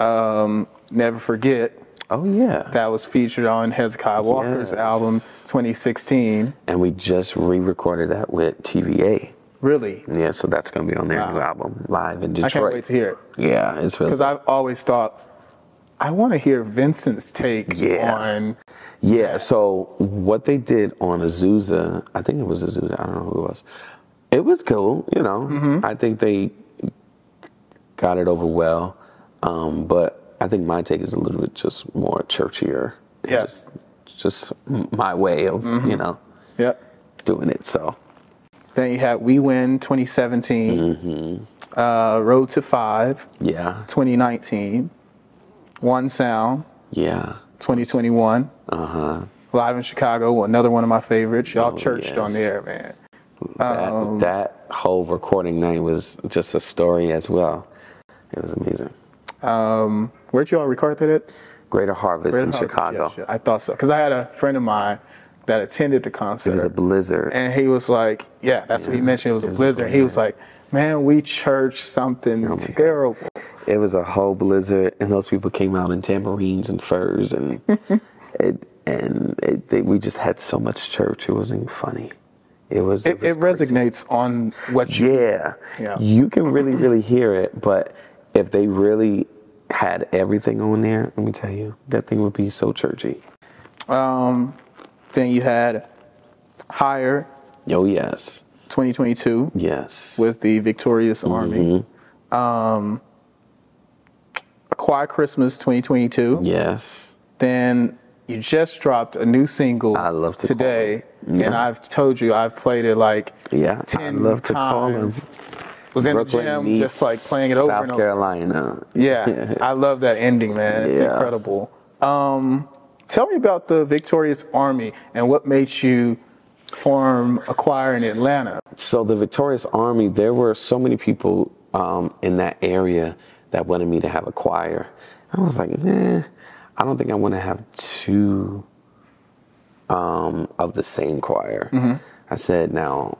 Speaker 1: um, Never Forget.
Speaker 2: Oh yeah.
Speaker 1: That was featured on Hezekiah Walker's
Speaker 2: Yes.
Speaker 1: album 2016.
Speaker 2: and we just re-recorded that with TVA.
Speaker 1: Really,
Speaker 2: Yeah, so that's gonna be on their new album live in Detroit.
Speaker 1: I can't wait to hear it
Speaker 2: Yeah, it's really
Speaker 1: because I've always thought I want to hear Vincent's take
Speaker 2: Yeah.
Speaker 1: on.
Speaker 2: yeah. So what they did on Azusa, I think it was Azusa. I don't know who it was. It was cool, you know.
Speaker 1: Mm-hmm.
Speaker 2: I think they got it over well, um, but I think my take is a little bit just more churchier.
Speaker 1: Yeah.
Speaker 2: Just, just my way of
Speaker 1: Mm-hmm.
Speaker 2: you know
Speaker 1: Yep.
Speaker 2: doing it. So
Speaker 1: Then you had We Win 2017,
Speaker 2: Mm-hmm.
Speaker 1: uh, Road to Five
Speaker 2: yeah,
Speaker 1: 2019, One Sound
Speaker 2: yeah.
Speaker 1: 2021,
Speaker 2: Uh huh.
Speaker 1: Live in Chicago, another one of my favorites. Y'all
Speaker 2: Oh,
Speaker 1: churched on there, man.
Speaker 2: That,
Speaker 1: Um,
Speaker 2: that whole recording night was just a story as well. It was amazing.
Speaker 1: Um, where'd y'all record that at?
Speaker 2: Greater Harvest in
Speaker 1: Harvest,
Speaker 2: Chicago.
Speaker 1: I thought so. Because I had a friend of mine that attended the concert.
Speaker 2: It was a blizzard.
Speaker 1: And he was like, yeah, that's what he mentioned. It was a blizzard. He was like, man, we church something
Speaker 2: Oh
Speaker 1: terrible.
Speaker 2: It was a whole blizzard, and those people came out in tambourines and furs, and it, and it, they, we just had so much church. It wasn't funny. It was.
Speaker 1: It, it
Speaker 2: was
Speaker 1: resonates on what you.
Speaker 2: Yeah.
Speaker 1: Yeah.
Speaker 2: You can really, really hear it, but if they really had everything on there, let me tell you, that thing would be so churchy.
Speaker 1: Um, then you had Higher
Speaker 2: Oh yes,
Speaker 1: 2022
Speaker 2: yes.
Speaker 1: with the Victorious
Speaker 2: Mm-hmm.
Speaker 1: Army. Um, A Quiet Christmas 2022.
Speaker 2: yes.
Speaker 1: Then you just dropped a new single
Speaker 2: I love to
Speaker 1: today.
Speaker 2: Yeah.
Speaker 1: and I've told you I've played it like
Speaker 2: Yeah, I
Speaker 1: 10
Speaker 2: love to call them.
Speaker 1: times. Was in the gym, just like playing it over
Speaker 2: South
Speaker 1: and over.
Speaker 2: Carolina.
Speaker 1: Yeah, I love that ending, man. It's
Speaker 2: Yeah.
Speaker 1: incredible. Um, tell me about the Victorious Army and what made you form a choir in Atlanta.
Speaker 2: So the Victorious Army, there were so many people um, in that area that wanted me to have a choir. I was like, nah, I don't think I want to have two um, of the same choir. I said, now,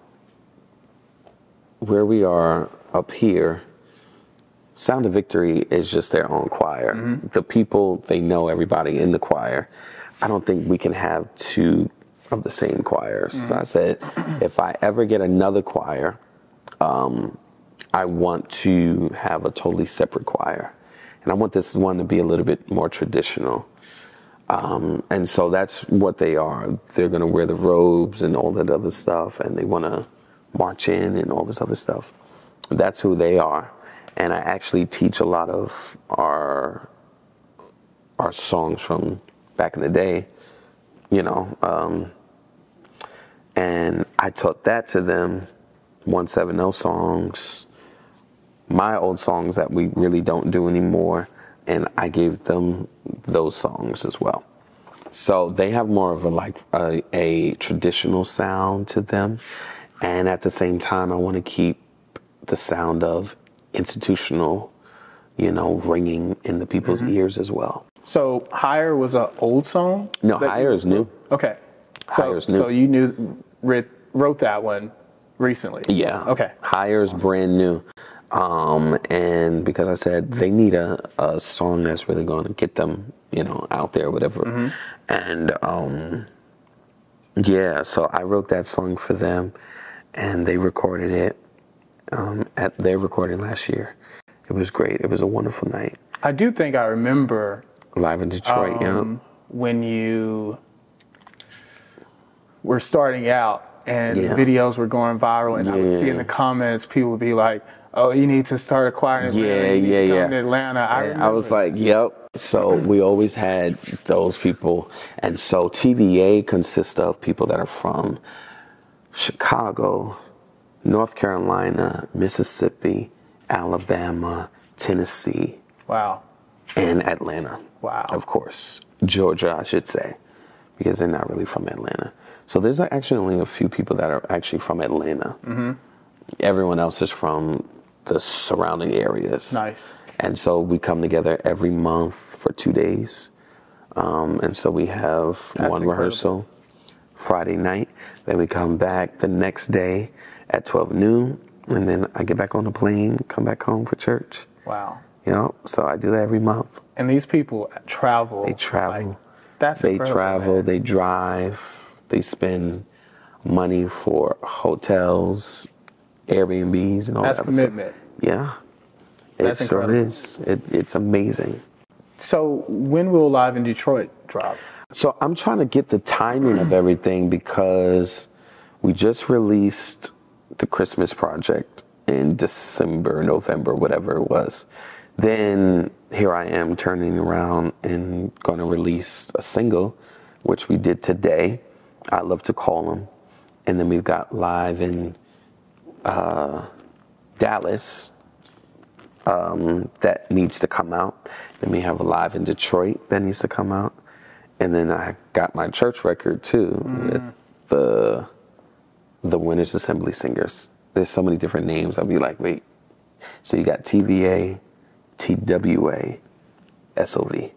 Speaker 2: where we are up here, Sound of Victory is just their own choir. The people, they know everybody in the choir. I don't think we can have two of the same choirs. So I said, if I ever get another choir, um, I want to have a totally separate choir. And I want this one to be a little bit more traditional. Um, and so that's what they are. They're going to wear the robes and all that other stuff, and they want to march in and all this other stuff. That's who they are. And I actually teach a lot of our our songs from back in the day, you know. Um, and I taught that to them, 170 songs, my old songs that we really don't do anymore, and I gave them those songs as well. So they have more of a like a, a traditional sound to them, and at the same time, I want to keep the sound of institutional, you know, ringing in the people's ears as well.
Speaker 1: So Higher was an old song.
Speaker 2: No,
Speaker 1: that you-
Speaker 2: higher is new.
Speaker 1: Okay. So,
Speaker 2: Higher's new.
Speaker 1: so you knew writ, wrote that one recently.
Speaker 2: Yeah.
Speaker 1: Okay.
Speaker 2: Higher is brand new. Um, and because I said they need a, a song that's really going to get them, you know, out there, whatever.
Speaker 1: Mm-hmm.
Speaker 2: And um, yeah, so I wrote that song for them, and they recorded it um, at their recording last year. It was great. It was a wonderful night.
Speaker 1: I do think I remember
Speaker 2: Live in Detroit,
Speaker 1: um, when you were starting out and
Speaker 2: Yeah.
Speaker 1: videos were going viral, and I would see in the comments people would be like, "Oh, you need to start a choir in Atlanta.
Speaker 2: Yeah,
Speaker 1: you
Speaker 2: yeah, yeah.
Speaker 1: to Atlanta." I,
Speaker 2: I was like, yep. So we always had those people. And so TVA consists of people that are from Chicago, North Carolina, Mississippi, Alabama, Tennessee,
Speaker 1: "Wow,
Speaker 2: and Atlanta.
Speaker 1: Wow.
Speaker 2: Of course. Georgia, I should say, because they're not really from Atlanta. So there's actually only a few people that are actually from Atlanta.
Speaker 1: Mm-hmm.
Speaker 2: Everyone else is from the surrounding areas.
Speaker 1: Nice.
Speaker 2: And so we come together every month for two days. Um, and so we have
Speaker 1: That's
Speaker 2: one
Speaker 1: incredible.
Speaker 2: rehearsal Friday night. Then we come back the next day at 12 noon. And then I get back on the plane, come back home for church.
Speaker 1: wow."
Speaker 2: You know, so I do that every month.
Speaker 1: And these people travel.
Speaker 2: They travel.
Speaker 1: like, that's
Speaker 2: they travel,
Speaker 1: man.
Speaker 2: they drive, they spend money for hotels, Airbnbs, and all
Speaker 1: That's
Speaker 2: that stuff.
Speaker 1: commitment.
Speaker 2: Yeah.
Speaker 1: That's
Speaker 2: it sure
Speaker 1: incredible.
Speaker 2: is. It, it's amazing.
Speaker 1: So when will Live in Detroit drop?
Speaker 2: So I'm trying to get the timing of everything because we just released the Christmas project in December, November, whatever it was. Then here I am turning around and going to release a single, which we did today. I love to call them. And then we've got live in uh, Dallas um, that needs to come out. Then we have a live in Detroit that needs to come out. And then I got my church record too with the the Winners Assembly Singers. There's so many different names. I'll be like, wait. So you got TVA, TWA, SOV.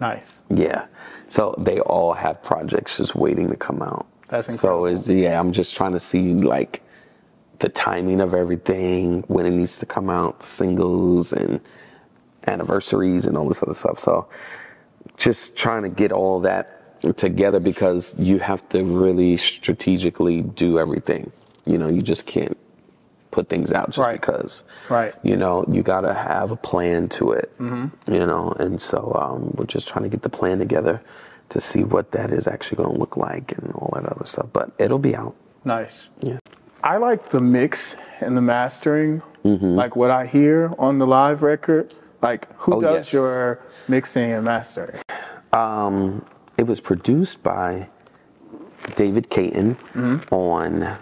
Speaker 1: Nice.
Speaker 2: Yeah. So they all have projects just waiting to come out.
Speaker 1: That's incredible.
Speaker 2: So it's, yeah, I'm just trying to see like the timing of everything, when it needs to come out, the singles and anniversaries and all this other stuff. So just trying to get all that together because you have to really strategically do everything. You know, you just can't put things out just
Speaker 1: Right.
Speaker 2: because.
Speaker 1: Right.
Speaker 2: You know, you got to have a plan to it. You know, and so um, we're just trying to get the plan together to see what that is actually going to look like and all that other stuff. But it'll be out.
Speaker 1: Nice.
Speaker 2: Yeah.
Speaker 1: I like the mix and the mastering,
Speaker 2: Mm-hmm.
Speaker 1: like what I hear on the live record. Like, who
Speaker 2: Oh,
Speaker 1: does
Speaker 2: yes.
Speaker 1: your mixing and mastering?
Speaker 2: Um, it was produced by David Caton mm-hmm. on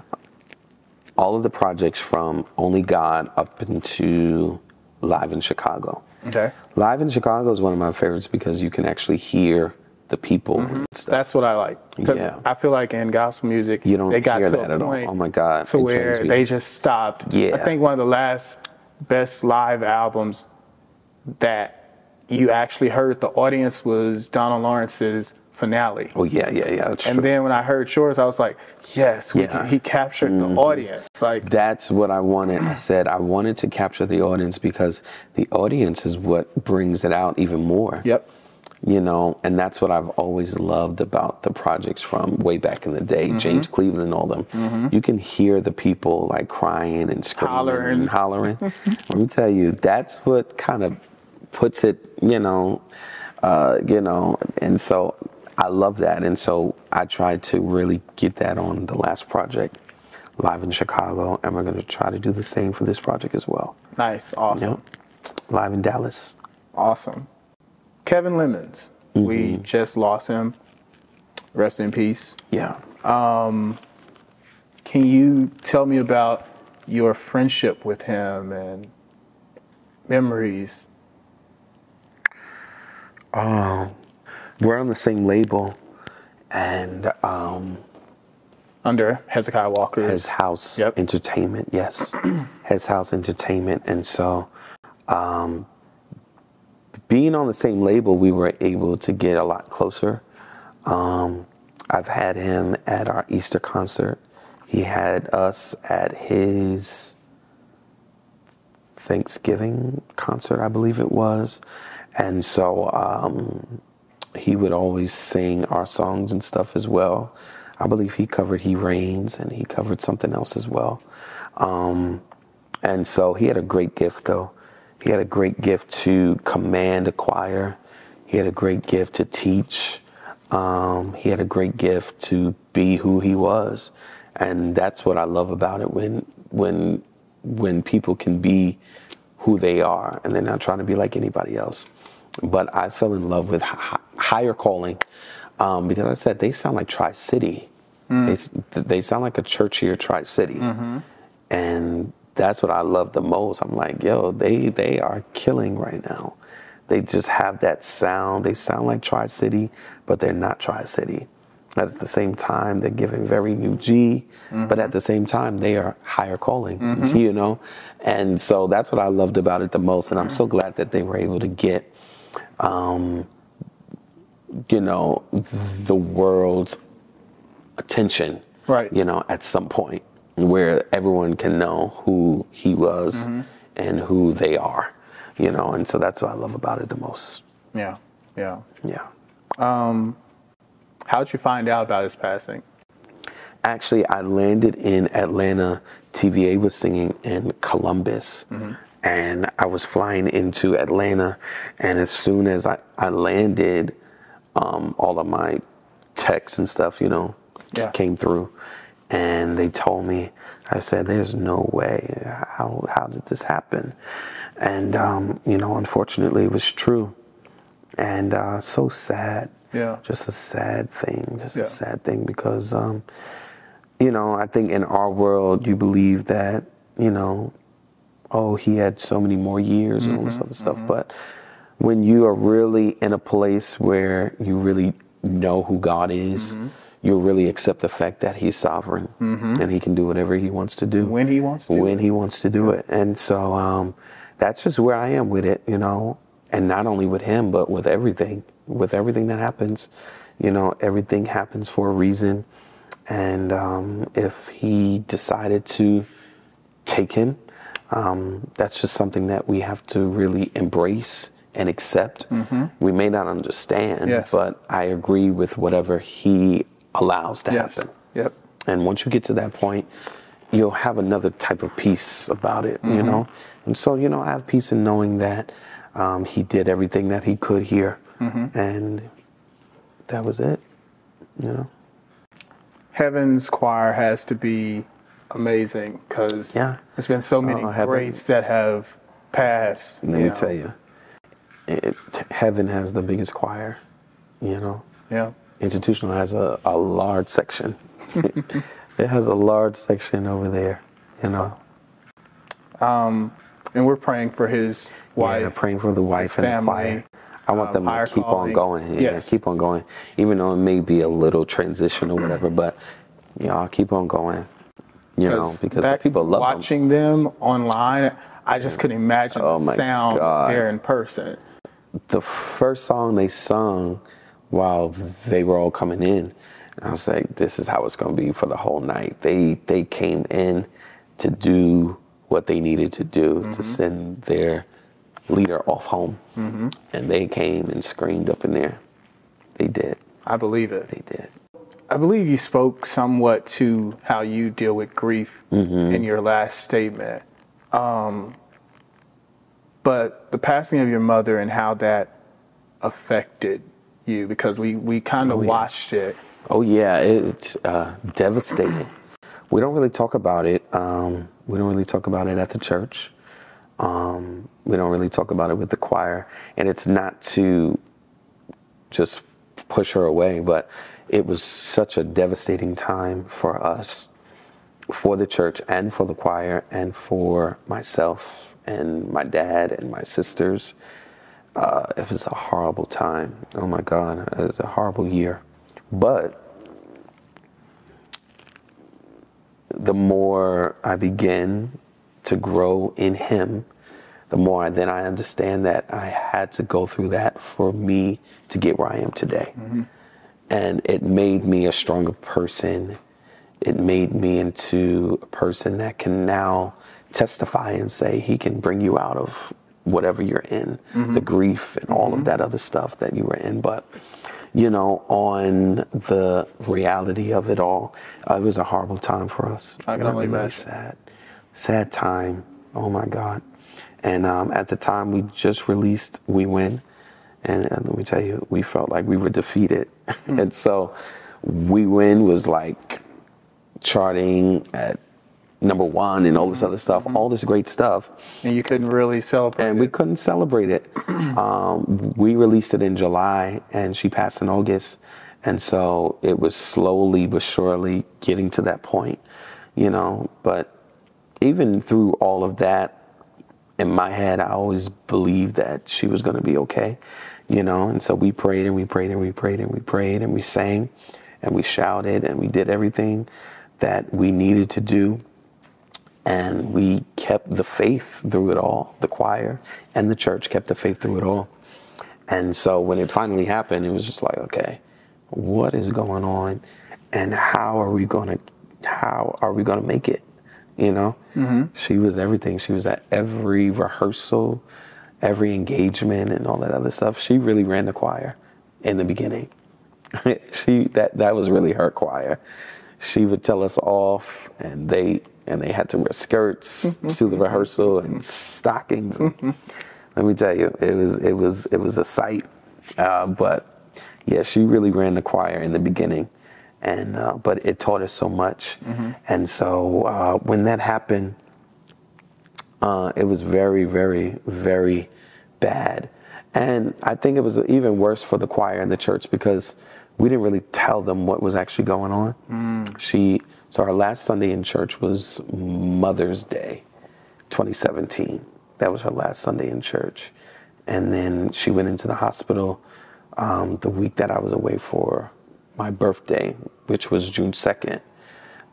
Speaker 2: all of the projects from Only God up into Live in Chicago.
Speaker 1: Okay.
Speaker 2: Live in Chicago is one of my favorites because you can actually hear the people mm-hmm. stuff.
Speaker 1: That's what I like. Because
Speaker 2: Yeah.
Speaker 1: I feel like in gospel music,
Speaker 2: You don't
Speaker 1: they got
Speaker 2: hear
Speaker 1: to
Speaker 2: that
Speaker 1: a
Speaker 2: at all.
Speaker 1: point
Speaker 2: Oh my God,
Speaker 1: to
Speaker 2: it
Speaker 1: where they just stopped.
Speaker 2: Yeah.
Speaker 1: I think one of the last best live albums that you actually heard the audience was Donald Lawrence's finale.
Speaker 2: Oh yeah, yeah, yeah.
Speaker 1: And
Speaker 2: true.
Speaker 1: then when I heard yours, I was like, yes, we
Speaker 2: Yeah. Mm-hmm.
Speaker 1: can, he captured the audience. Like,
Speaker 2: That's what I wanted. I said I wanted to capture the audience because the audience is what brings it out even more.
Speaker 1: yep.
Speaker 2: you know and that's what i've always loved about the projects from way back in the day
Speaker 1: Mm-hmm.
Speaker 2: james cleveland and all them you can hear the people like crying and screaming
Speaker 1: Hollering.
Speaker 2: and hollering let me tell you that's what kind of puts it you know uh, you know and so i love that and so i tried to really get that on the last project live in chicago and we're going to try to do the same for this project as well
Speaker 1: Nice. Awesome.
Speaker 2: Yep. live in dallas
Speaker 1: Awesome. Kevin Lemons.
Speaker 2: Mm-hmm.
Speaker 1: We just lost him. Rest in peace.
Speaker 2: yeah
Speaker 1: Can you tell me about your friendship with him and memories?
Speaker 2: We're on the same label and um
Speaker 1: Under Hezekiah Walker,
Speaker 2: his house
Speaker 1: Yep.
Speaker 2: entertainment yes. His house entertainment and so um being on the same label we were able to get a lot closer. Um i've had him at our easter concert. He had us at his thanksgiving concert i believe it was. And so um he would always sing our songs and stuff as well. I believe he covered He Reigns and he covered something else as well. Um, and so he had a great gift, though. He had a great gift to command a choir, he had a great gift to teach, um, he had a great gift to be who he was. And that's what I love about it when, when, when people can be who they are and they're not trying to be like anybody else but I fell in love with hi- higher calling um, because I said they sound like Tri City. Mm. They, they sound like a churchier Tri City, mm-hmm. and that's what I love the most. I'm like, yo, they they are killing right now. They just have that sound. They sound like Tri City, but they're not Tri City. At the same time, they're giving very new G, but at mm-hmm. the same time, they are higher calling, mm-hmm. you know? And so that's what I loved about it the most. And I'm so glad that they were able to get, um, you know, the world's attention,
Speaker 1: Right.
Speaker 2: you know, at some point where everyone can know who he was mm-hmm. and who they are, you know? And so that's what I love about it the most.
Speaker 1: Yeah. Yeah.
Speaker 2: Yeah.
Speaker 1: Um, how'd you find out about his passing?
Speaker 2: Actually, I landed in Atlanta. TVA was singing in Columbus. Mm-hmm. And I was flying into Atlanta. And as soon as I, I landed, um, all of my texts and stuff, you know,
Speaker 1: Yeah.
Speaker 2: came through. And they told me, I said, there's no way. How, how did this happen? And, um, you know, unfortunately, it was true. And uh, so sad
Speaker 1: Yeah.
Speaker 2: just a sad thing, just
Speaker 1: Yeah.
Speaker 2: a sad thing because, um, you know, I think in our world you believe that, you know, oh, he had so many more years and all
Speaker 1: Mm-hmm,
Speaker 2: this other stuff. But when you are really in a place where you really know who God is,
Speaker 1: Mm-hmm.
Speaker 2: you'll really accept the fact that he's sovereign and he can do whatever he wants to do
Speaker 1: When he wants to.
Speaker 2: when he wants to do it. And so um, that's just where I am with it, you know, and not only with him, but with everything, with everything that happens, you know, everything happens for a reason. And um, if he decided to take him, um, that's just something that we have to really embrace and accept. We may not understand,
Speaker 1: Mm-hmm. Yes.
Speaker 2: but I agree with whatever he allows to
Speaker 1: Yes.
Speaker 2: happen.
Speaker 1: Yep.
Speaker 2: And once you get to that point, you'll have another type of peace about it, you
Speaker 1: Mm-hmm.
Speaker 2: know? And so, you know, I have peace in knowing that um, he did everything that he could here.
Speaker 1: Mm-hmm.
Speaker 2: And that was it, you know?
Speaker 1: Heaven's choir has to be amazing because
Speaker 2: Yeah.
Speaker 1: there's been so many
Speaker 2: Heaven-
Speaker 1: greats that have passed.
Speaker 2: Let me
Speaker 1: know.
Speaker 2: tell you, it, heaven has the biggest choir, you know?
Speaker 1: Yeah.
Speaker 2: Institutional has a, a large section. it has a large section over there, you know?
Speaker 1: Um, And we're praying for his wife.
Speaker 2: Yeah, praying for the wife and
Speaker 1: family,
Speaker 2: the choir. I want
Speaker 1: um,
Speaker 2: them
Speaker 1: higher
Speaker 2: to keep
Speaker 1: calling.
Speaker 2: on going. Yeah,
Speaker 1: Yes.
Speaker 2: keep on going. Even though it may be a little transition or whatever, but you know, I'll keep on going. You know, because the people love
Speaker 1: watching them. online. I just couldn't imagine
Speaker 2: Oh
Speaker 1: the sound
Speaker 2: God.
Speaker 1: there in person.
Speaker 2: The first song they sung while they were all coming in, I was like, this is how it's gonna be for the whole night. They they came in to do what they needed to do
Speaker 1: Mm-hmm.
Speaker 2: to send their leader off home. And they came and screamed up in there. They did.
Speaker 1: I believe it.
Speaker 2: They did.
Speaker 1: I believe you spoke somewhat to how you deal with grief
Speaker 2: Mm-hmm.
Speaker 1: in your last statement. Um, but the passing of your mother and how that affected you, because we, we kind of
Speaker 2: Oh, yeah.
Speaker 1: watched it.
Speaker 2: Oh yeah, it's uh, devastating. We don't really talk about it. Um, we don't really talk about it at the church. Um, we don't really talk about it with the choir, and it's not to just push her away, but it was such a devastating time for us, for the church, and for the choir, and for myself, and my dad, and my sisters. Uh, it was a horrible time. Oh my God, it was a horrible year. But the more I begin to grow in Him, the more then I understand that I had to go through that for me to get where I am today. And it made me a stronger person. It made me into a person that can now testify and say He can bring you out of whatever you're in, the grief and all of that other stuff that you were in. But you know, on the reality of it all, it was a horrible time for us.
Speaker 1: I can only
Speaker 2: really
Speaker 1: imagine.
Speaker 2: sad, sad time. Oh my God! And um, at the time we just released "We Win," and, and let me tell you, we felt like we were defeated.
Speaker 1: Hmm.
Speaker 2: and so, "We Win" was like charting at number one and all this other stuff,
Speaker 1: Mm-hmm.
Speaker 2: all this great stuff
Speaker 1: And you couldn't really celebrate
Speaker 2: and we
Speaker 1: it.
Speaker 2: couldn't celebrate it. Um, we released it in July, and she passed in August, and so it was slowly but surely getting to that point, you know. But even through all of that, in my head, I always believed that she was going to be okay, you know. And so we prayed and we prayed and we prayed and we prayed and we sang, and we shouted and we did everything that we needed to do and we kept the faith through it all. The choir and the church kept the faith through it all. And so when it finally happened, it was just like, okay, what is going on, and how are we gonna, how are we gonna make it? You know, mm-hmm. she was everything. She was at every rehearsal, every engagement, and all that other stuff. She really ran the choir in the beginning. she that that was really her choir. She would tell us off, and they and they had to wear skirts to the rehearsal and stockings. And let me tell you, it was it was it was a sight. Uh, but yeah, she really ran the choir in the beginning, and uh, but it taught us so much. And so uh, when that happened, uh, it was very, very, very bad. And I think it was even worse for the choir and the church because we didn't really tell them what was actually going on. She, so our last Sunday in church was Mother's Day, 2017. That was her last Sunday in church. And then she went into the hospital um, the week that I was away for my birthday, which was June 2nd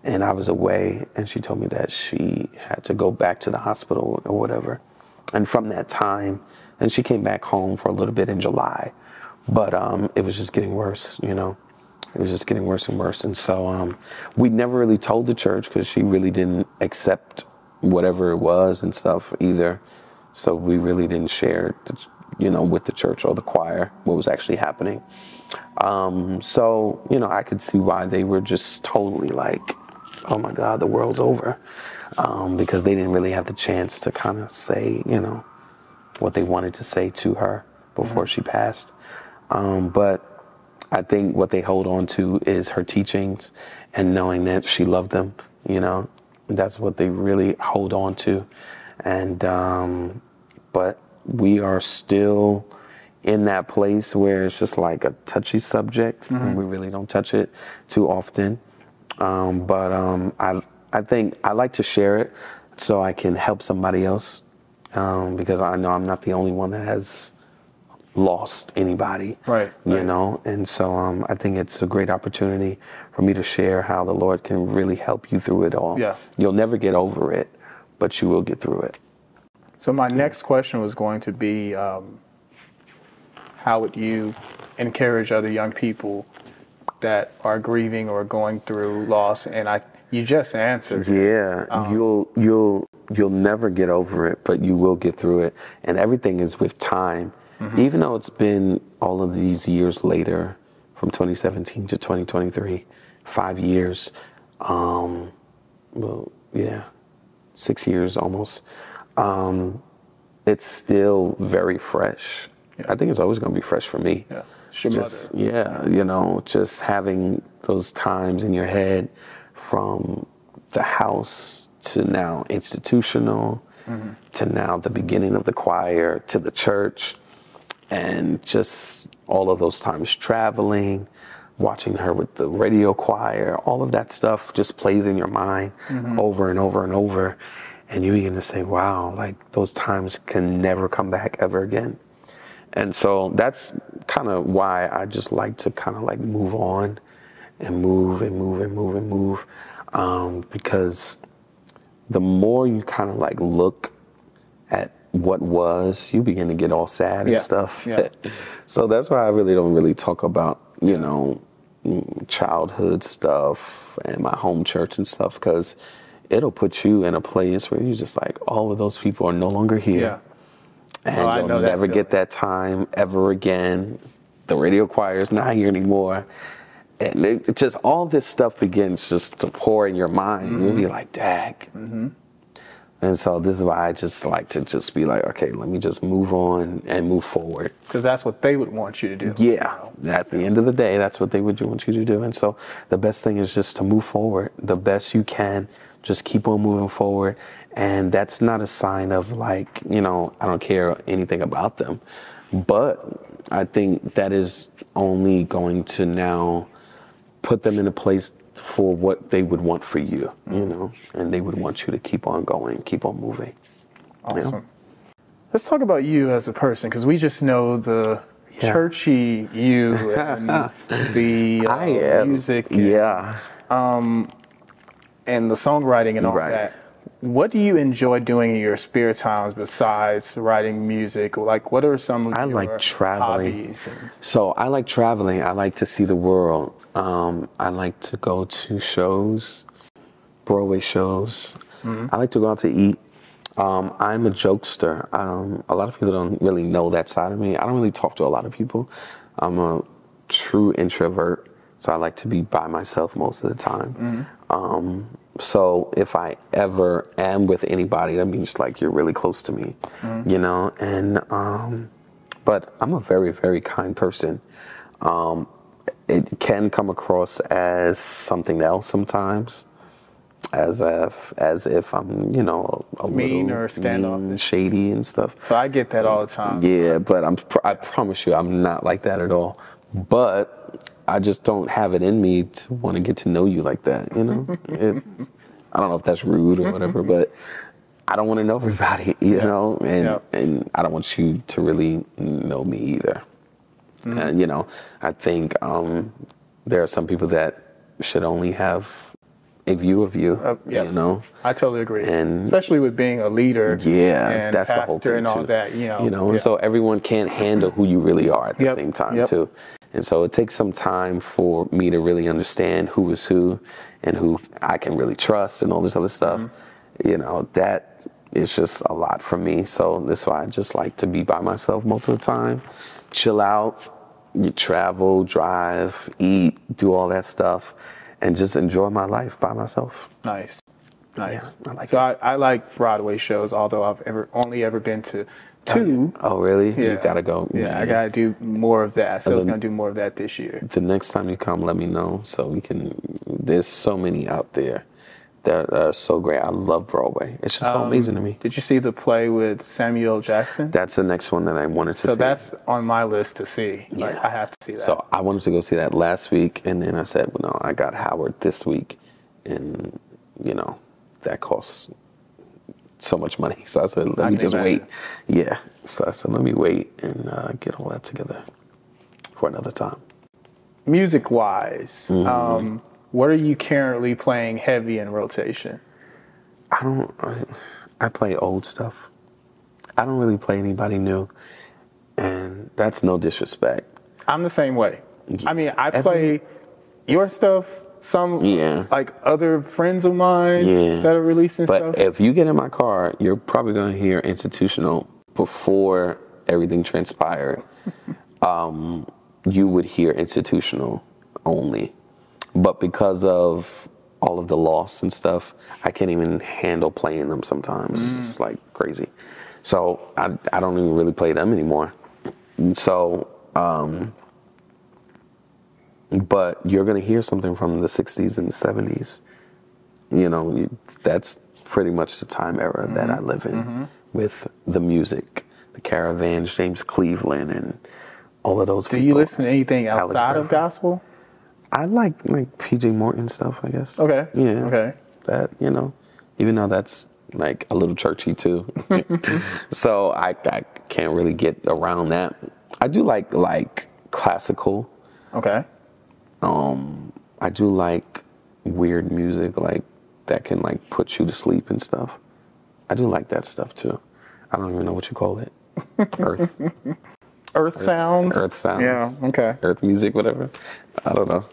Speaker 2: and I was away, and she told me that she had to go back to the hospital or whatever. And from that time, and she came back home for a little bit in July, but um, it was just getting worse. You know, it was just getting worse and worse. And so um, we never really told the church because she really didn't accept whatever it was and stuff either. So we really didn't share, the, you know, with the church or the choir what was actually happening. Um, so you know, I could see why they were just totally like, "Oh my God, the world's over," um, because they didn't really have the chance to kind of say, you know, what they wanted to say to her before she passed. Um, but I think what they hold on to is her teachings and knowing that she loved them. You know, that's what they really hold on to. And um, but we are still in that place where it's just like a touchy subject, and we really don't touch it too often. Um, but um, I I think I like to share it so I can help somebody else um, because I know I'm not the only one that has lost anybody.
Speaker 1: Right,
Speaker 2: You
Speaker 1: right.
Speaker 2: know, and so um, I think it's a great opportunity for me to share how the Lord can really help you through it all.
Speaker 1: Yeah.
Speaker 2: You'll never get over it, but you will get through it.
Speaker 1: So my next question was going to be, um, how would you encourage other young people that are grieving or going through loss? And I, you just answered.
Speaker 2: Yeah, you'll you'll you'll never get over it, but you will get through it. And everything is with time. Even though it's been all of these years later, from 2017 to 2023, five years. Um, well, yeah, six years almost. Um, it's still very fresh. I think it's always going to be fresh for me.
Speaker 1: Yeah.
Speaker 2: Just- yeah, you know, just having those times in your head from the house to now institutional mm-hmm. to now the beginning of the choir to the church and just all of those times traveling, watching her with the radio choir, all of that stuff just plays in your mind mm-hmm. over and over and over. And you begin to say, wow, like those times can never come back ever again. And so that's kind of why I just like to kind of like move on and move and move and move and move. Um, because the more you kind of like look at what was, you begin to get all sad
Speaker 1: Yeah,
Speaker 2: and stuff.
Speaker 1: yeah.
Speaker 2: so that's why I really don't really talk about, you know, mm, childhood stuff and my home church and stuff because it'll put you in a place where you're just like, all of those people are no longer here
Speaker 1: Yeah.
Speaker 2: And
Speaker 1: Oh, I
Speaker 2: you'll
Speaker 1: know
Speaker 2: never get that time ever again. The radio choir is not here anymore. And it, just all this stuff begins just to pour in your mind. You'll
Speaker 1: Mm-hmm.
Speaker 2: be like, dag. And so this is why I just like to just be like, okay, let me just move on and move forward.
Speaker 1: Because that's what they would want you to do.
Speaker 2: Yeah, at the end of the day, that's what they would want you to do. And so the best thing is just to move forward the best you can. Just keep on moving forward. And that's not a sign of like, you know, I don't care anything about them. But I think that is only going to now put them in a place for what they would want for you, you know, and they would want you to keep on going, keep on moving.
Speaker 1: Awesome. Let's talk about you as a person, because we just know the
Speaker 2: Yeah.
Speaker 1: churchy you and the uh, music and,
Speaker 2: Yeah.
Speaker 1: and the songwriting and all
Speaker 2: Right.
Speaker 1: that. What do you enjoy doing in your spare times besides writing music? Like, what are some of
Speaker 2: I
Speaker 1: your
Speaker 2: like traveling.
Speaker 1: and-
Speaker 2: So I like traveling. I like to see the world. Um, I like to go to shows, Broadway shows. I like to go out to eat. Um, I'm a jokester. Um, a lot of people don't really know that side of me. I don't really talk to a lot of people. I'm a true introvert, so I like to be by myself most of the time. Um, so if I ever am with anybody, that means like you're really close to me, you know. And um, but I'm a very, very kind person. Um, it can come across as something else sometimes, as if as if I'm, you know, a,
Speaker 1: Mean
Speaker 2: little
Speaker 1: or standoffish.
Speaker 2: mean, shady and stuff.
Speaker 1: So I get that all the time.
Speaker 2: Yeah, but I'm I promise you, I'm not like that at all. But I just don't have it in me to want to get to know you like that. You know, it, I don't know if that's rude or whatever, but I don't want to know everybody. You know, and
Speaker 1: Yeah.
Speaker 2: and I don't want you to really know me either. And you know, I think um, there are some people that should only have a view of you.
Speaker 1: Uh, yeah.
Speaker 2: You know.
Speaker 1: I totally agree.
Speaker 2: And-
Speaker 1: especially with being a leader.
Speaker 2: Yeah,
Speaker 1: and
Speaker 2: that's the whole thing
Speaker 1: and all
Speaker 2: too.
Speaker 1: that. You know.
Speaker 2: you know,
Speaker 1: yeah.
Speaker 2: and so everyone can't handle who you really are at the
Speaker 1: Yep,
Speaker 2: same time
Speaker 1: yep.
Speaker 2: too. And so it takes some time for me to really understand who is who and who I can really trust and all this other stuff.
Speaker 1: Mm-hmm.
Speaker 2: You know, that is just a lot for me. So that's why I just like to be by myself most of the time, chill out, you travel, drive, eat, do all that stuff, and just enjoy my life by myself.
Speaker 1: Nice. Nice.
Speaker 2: I like
Speaker 1: so I, I like Broadway shows, although I've ever only ever been to two.
Speaker 2: Oh, really?
Speaker 1: Yeah.
Speaker 2: You gotta go.
Speaker 1: Yeah, I gotta do more of that. So I was
Speaker 2: then-
Speaker 1: gonna do more of that this year.
Speaker 2: the next time you come, let me know so we can. There's so many out there that are so great. I love Broadway. It's just so
Speaker 1: Um,
Speaker 2: amazing to me.
Speaker 1: Did you see the play with Samuel Jackson?
Speaker 2: That's the next one that I wanted to
Speaker 1: so
Speaker 2: see.
Speaker 1: So that's on my list to see. Like,
Speaker 2: Yeah.
Speaker 1: I have to see that.
Speaker 2: So I wanted to go see that last week, and then I said, well, no, I got Howard this week, and you know that costs so much money. So I said, let
Speaker 1: I
Speaker 2: me just wait.
Speaker 1: imagine.
Speaker 2: Yeah. So I said, let me wait and uh, get all that together for another time.
Speaker 1: Music wise,
Speaker 2: Mm-hmm.
Speaker 1: um, what are you currently playing heavy in rotation?
Speaker 2: I don't. I, I play old stuff. I don't really play anybody new, and that's no disrespect.
Speaker 1: I'm the same way. I mean, I
Speaker 2: Every-
Speaker 1: play your stuff, some
Speaker 2: Yeah.
Speaker 1: like other friends of mine
Speaker 2: Yeah.
Speaker 1: that are releasing
Speaker 2: But
Speaker 1: stuff.
Speaker 2: if you get in my car, you're probably going to hear institutional before everything transpired. um, you would hear institutional only, but because of all of the loss and stuff, I can't even handle playing them sometimes. It's just like crazy. So I, I don't even really play them anymore. So, um, but you're going to hear something from the 60s and the 70s you know you, that's pretty much the time era that
Speaker 1: Mm-hmm.
Speaker 2: I live in with the music, the Caravans, James Cleveland, and all of those.
Speaker 1: Do you listen to anything
Speaker 2: Alex
Speaker 1: outside of
Speaker 2: Burke.
Speaker 1: gospel?
Speaker 2: I like like PJ Morton stuff, I guess.
Speaker 1: Okay.
Speaker 2: Yeah.
Speaker 1: Okay.
Speaker 2: That you know, even though that's like a little churchy too, so I I can't really get around that. I do like like classical.
Speaker 1: Okay.
Speaker 2: Um, I do like weird music, like that can like put you to sleep and stuff. I do like that stuff too. I don't even know what you call it. Earth,
Speaker 1: Earth sounds.
Speaker 2: earth sounds.
Speaker 1: Yeah. Okay.
Speaker 2: Earth music, whatever. I don't know,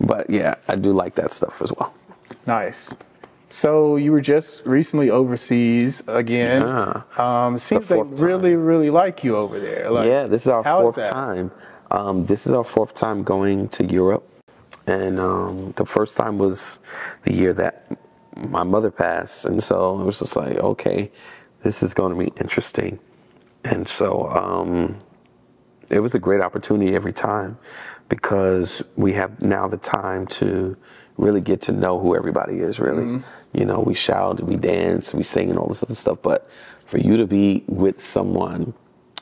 Speaker 2: but yeah, I do like that stuff as well.
Speaker 1: Nice. So you were just recently overseas again.
Speaker 2: Yeah.
Speaker 1: Um, seems they
Speaker 2: time.
Speaker 1: really, really like you over there. Like,
Speaker 2: yeah, this is our fourth time. Um, this is our fourth time going to Europe, and um, the first time was the year that my mother passed, and so it was just like, okay, this is going to be interesting, and so um, it was a great opportunity every time because we have now the time to really get to know who everybody is really. You know we shout we dance we sing and all this other stuff. But for you to be with someone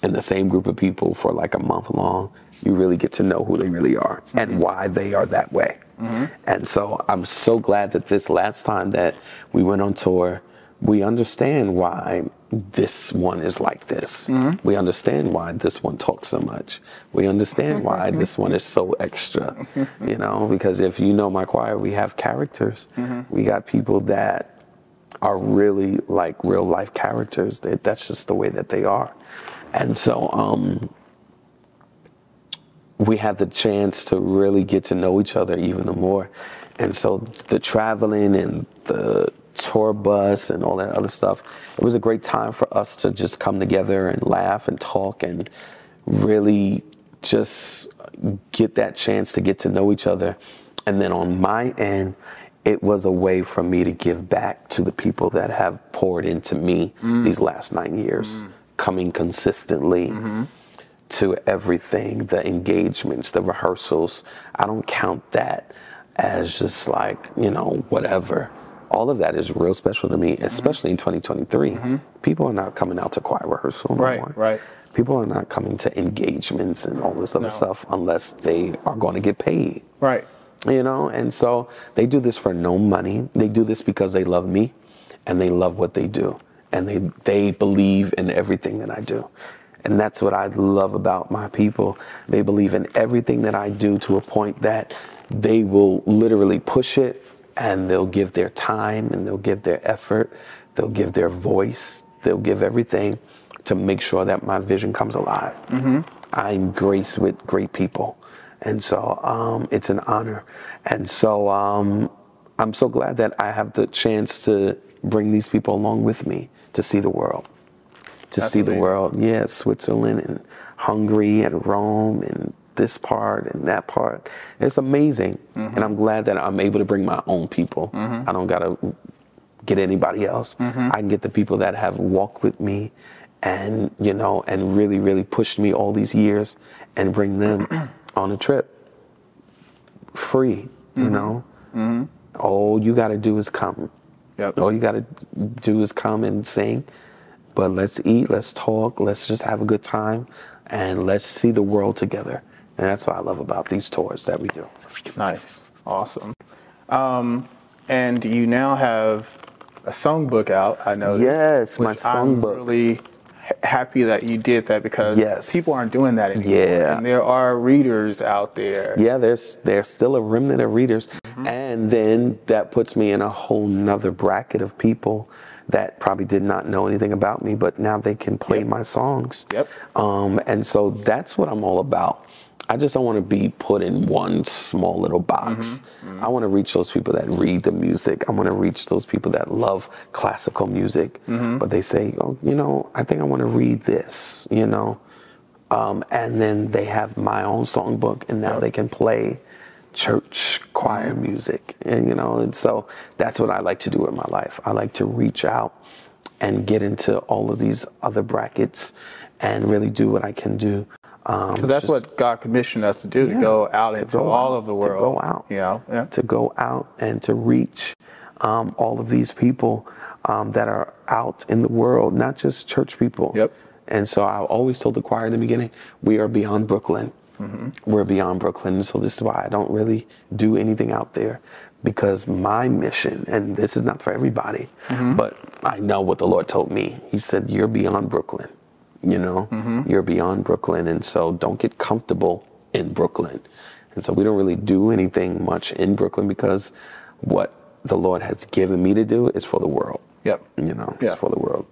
Speaker 2: in the same group of people for like a month long you really get to know who they really are and mm-hmm. why they are that way mm-hmm. and so i'm so glad that this last time that we went on tour we understand why this one is like this. Mm-hmm. We understand why this one talks so much. We understand why this one is so extra, you know, because if you know my choir, we have characters. We got people that are really like real life characters. That that's just the way that they are. And so um we had the chance to really get to know each other even more. And so the traveling and the tour bus and all that other stuff, it was a great time for us to just come together and laugh and talk and really just get that chance to get to know each other. And then on my end, it was a way for me to give back to the people that have poured into me mm. these last nine years, mm. coming consistently mm-hmm. To everything the engagements, the rehearsals. I don't count that as just like, you know, whatever. All of that is real special to me, mm-hmm. especially in 2023. Mm-hmm. People are not coming out to choir rehearsal no
Speaker 1: Right,
Speaker 2: more.
Speaker 1: right.
Speaker 2: People are not coming to engagements and all this other
Speaker 1: No.
Speaker 2: stuff unless they are going to get paid
Speaker 1: Right.
Speaker 2: you know and so they do this for no money they do this because they love me and they love what they do and they they believe in everything that i do and that's what i love about my people they believe in everything that i do to a point that they will literally push it and they'll give their time and they'll give their effort, they'll give their voice, they'll give everything to make sure that my vision comes alive. I'm graced with great people. And so um, it's an honor. And so um, I'm so glad that I have the chance to bring these people along with me to see the world. To
Speaker 1: That's
Speaker 2: see the world. Yeah, Switzerland and Hungary and Rome and this part and that part. It's amazing.
Speaker 1: Mm-hmm.
Speaker 2: And I'm glad that I'm able to bring my own people. I don't got to get anybody else.
Speaker 1: Mm-hmm.
Speaker 2: I can get the people that have walked with me and, you know, and really, really pushed me all these years and bring them on a trip free, you know? All you got to do is come.
Speaker 1: Yep.
Speaker 2: All you got to do is come and sing. But let's eat, let's talk, let's just have a good time, and let's see the world together. And that's what I love about these tours that we do.
Speaker 1: Nice. Awesome. Um, and you now have a songbook out, I know.
Speaker 2: Yes, my
Speaker 1: which I'm really happy that you did that because
Speaker 2: Yes.
Speaker 1: people aren't doing that anymore.
Speaker 2: Yeah.
Speaker 1: And there are readers out there.
Speaker 2: Yeah, there's there's still a remnant of readers,
Speaker 1: Mm-hmm.
Speaker 2: and then that puts me in a whole nother bracket of people that probably did not know anything about me, but now they can play my songs.
Speaker 1: Yep.
Speaker 2: Um, and so that's what I'm all about. I just don't want to be put in one small little box.
Speaker 1: Mm-hmm.
Speaker 2: I want to reach those people that read the music. I want to reach those people that love classical music,
Speaker 1: Mm-hmm.
Speaker 2: but they say, oh, you know, I think I want to read this, you know. Um, and then they have my own songbook, and now they can play church choir music, and you know, and so that's what I like to do with my life. I like to reach out and get into all of these other brackets and really do what I can do. Um,
Speaker 1: Because that's
Speaker 2: just
Speaker 1: what God commissioned us to do, to go out
Speaker 2: to
Speaker 1: into
Speaker 2: go
Speaker 1: all
Speaker 2: out,
Speaker 1: of the world.
Speaker 2: to go out.
Speaker 1: You know? Yeah.
Speaker 2: to go out and to reach um, all of these people um, that are out in the world, not just church people.
Speaker 1: Yep.
Speaker 2: And so I always told the choir in the beginning, we are beyond Brooklyn.
Speaker 1: Mm-hmm.
Speaker 2: We're beyond Brooklyn. So this is why I don't really do anything out there because my mission, and this is not for everybody,
Speaker 1: Mm-hmm.
Speaker 2: but I know what the Lord told me. He said, You're beyond Brooklyn. You know,
Speaker 1: Mm-hmm.
Speaker 2: you're beyond Brooklyn. And so don't get comfortable in Brooklyn. And so we don't really do anything much in Brooklyn because what the Lord has given me to do is for the world.
Speaker 1: Yep.
Speaker 2: You know, it's for the world.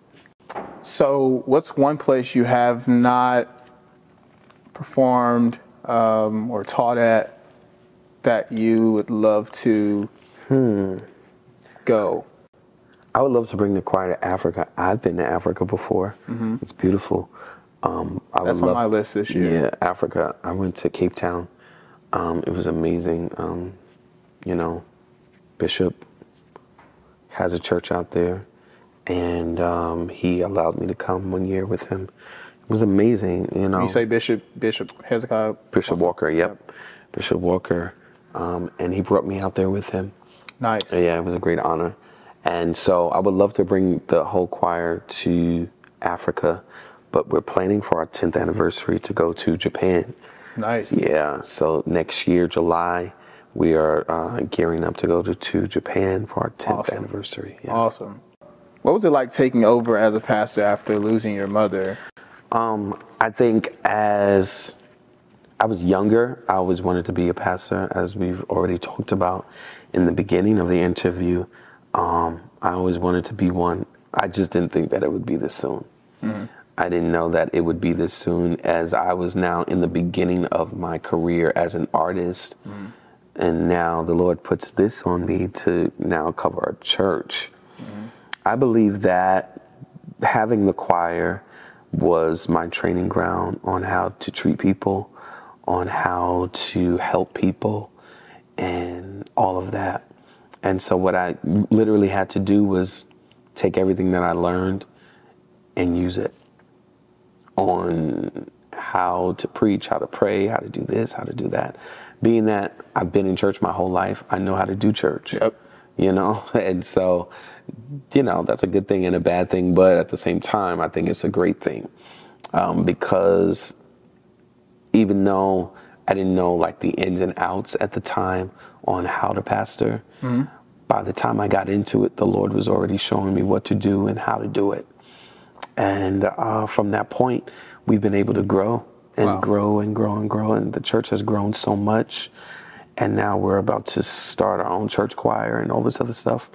Speaker 1: So, what's one place you have not performed um, or taught at that you would love to
Speaker 2: Hmm.
Speaker 1: go?
Speaker 2: I would love to bring the choir to Africa. I've been to Africa before. It's beautiful. Um, I
Speaker 1: Mm-hmm. That's
Speaker 2: would
Speaker 1: on my list this year.
Speaker 2: Yeah, Africa. I went to Cape Town. Um, it was amazing. Um, you know, Bishop has a church out there, and um, he allowed me to come one year with him. It was amazing. You know,
Speaker 1: You say Bishop Bishop Hezekiah.
Speaker 2: Bishop Walker. Yep, Bishop Walker, um, and he brought me out there with him.
Speaker 1: Nice.
Speaker 2: Yeah, it was a great honor. And so I would love to bring the whole choir to Africa, but we're planning for our 10th anniversary to go to Japan.
Speaker 1: Nice.
Speaker 2: Yeah, so next year, July, we are uh, gearing up to go to, to Japan for our 10th
Speaker 1: Awesome.
Speaker 2: anniversary. Yeah.
Speaker 1: Awesome. What was it like taking over as a pastor after losing your mother?
Speaker 2: Um, I think as I was younger, I always wanted to be a pastor, as we've already talked about in the beginning of the interview. Um, I always wanted to be one. I just didn't think that it would be this soon. I didn't know that it would be this soon as I was now in the beginning of my career as an artist. And now the Lord puts this on me to now cover a church. I believe that having the choir was my training ground on how to treat people, on how to help people, and all of that. And so, what I literally had to do was take everything that I learned and use it on how to preach, how to pray, how to do this, how to do that. Being that I've been in church my whole life, I know how to do church
Speaker 1: Yep.
Speaker 2: you know and so you know that's a good thing and a bad thing but at the same time i think it's a great thing um, because even though i didn't know like the ins and outs at the time on how to pastor by the time i got into it the lord was already showing me what to do and how to do it and uh, from that point we've been able to grow and
Speaker 1: Wow.
Speaker 2: grow and grow and grow and the church has grown so much and now we're about to start our own church choir and all this other stuff.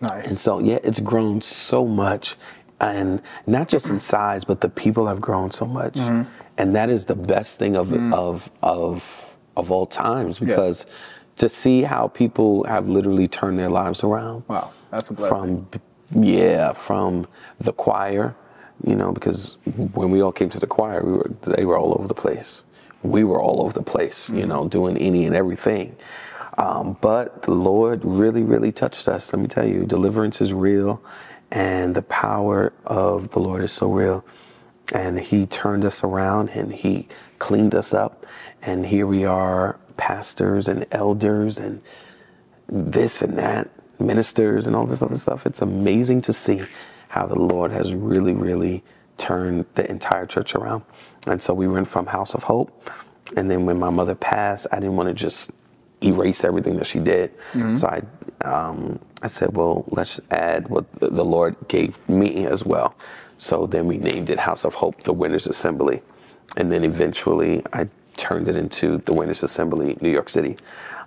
Speaker 1: Nice.
Speaker 2: And so, yeah, it's grown so much, and not just in size, but the people have grown so much,
Speaker 1: Mm-hmm.
Speaker 2: and that is the best thing of of of of all times because to see how people have literally turned their lives around
Speaker 1: wow, that's a blessing.
Speaker 2: from yeah from the choir you know because when we all came to the choir we were they were all over the place we were all over the place you know doing any and everything um, but the lord really really touched us let me tell you deliverance is real and the power of the lord is so real and he turned us around and he cleaned us up and here we are pastors and elders and this and that, ministers and all this other stuff. It's amazing to see how the Lord has really, really turned the entire church around. And so we went from House of Hope. And then when my mother passed, I didn't want to just erase everything that she did. So I, um, I said, well, let's add what the Lord gave me as well. So then we named it House of Hope, the Winners Assembly. And then eventually I turned it into the Winners Assembly, New York City,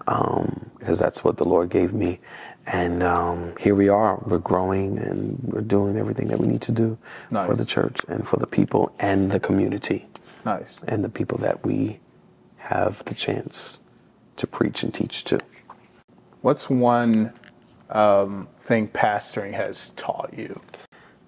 Speaker 2: um, because that's what the Lord gave me. And um, here we are. We're growing and we're doing everything that we need to do for the church and for the people and the community
Speaker 1: nice.
Speaker 2: and the people that we have the chance to preach and teach to.
Speaker 1: What's one um, thing pastoring has taught you?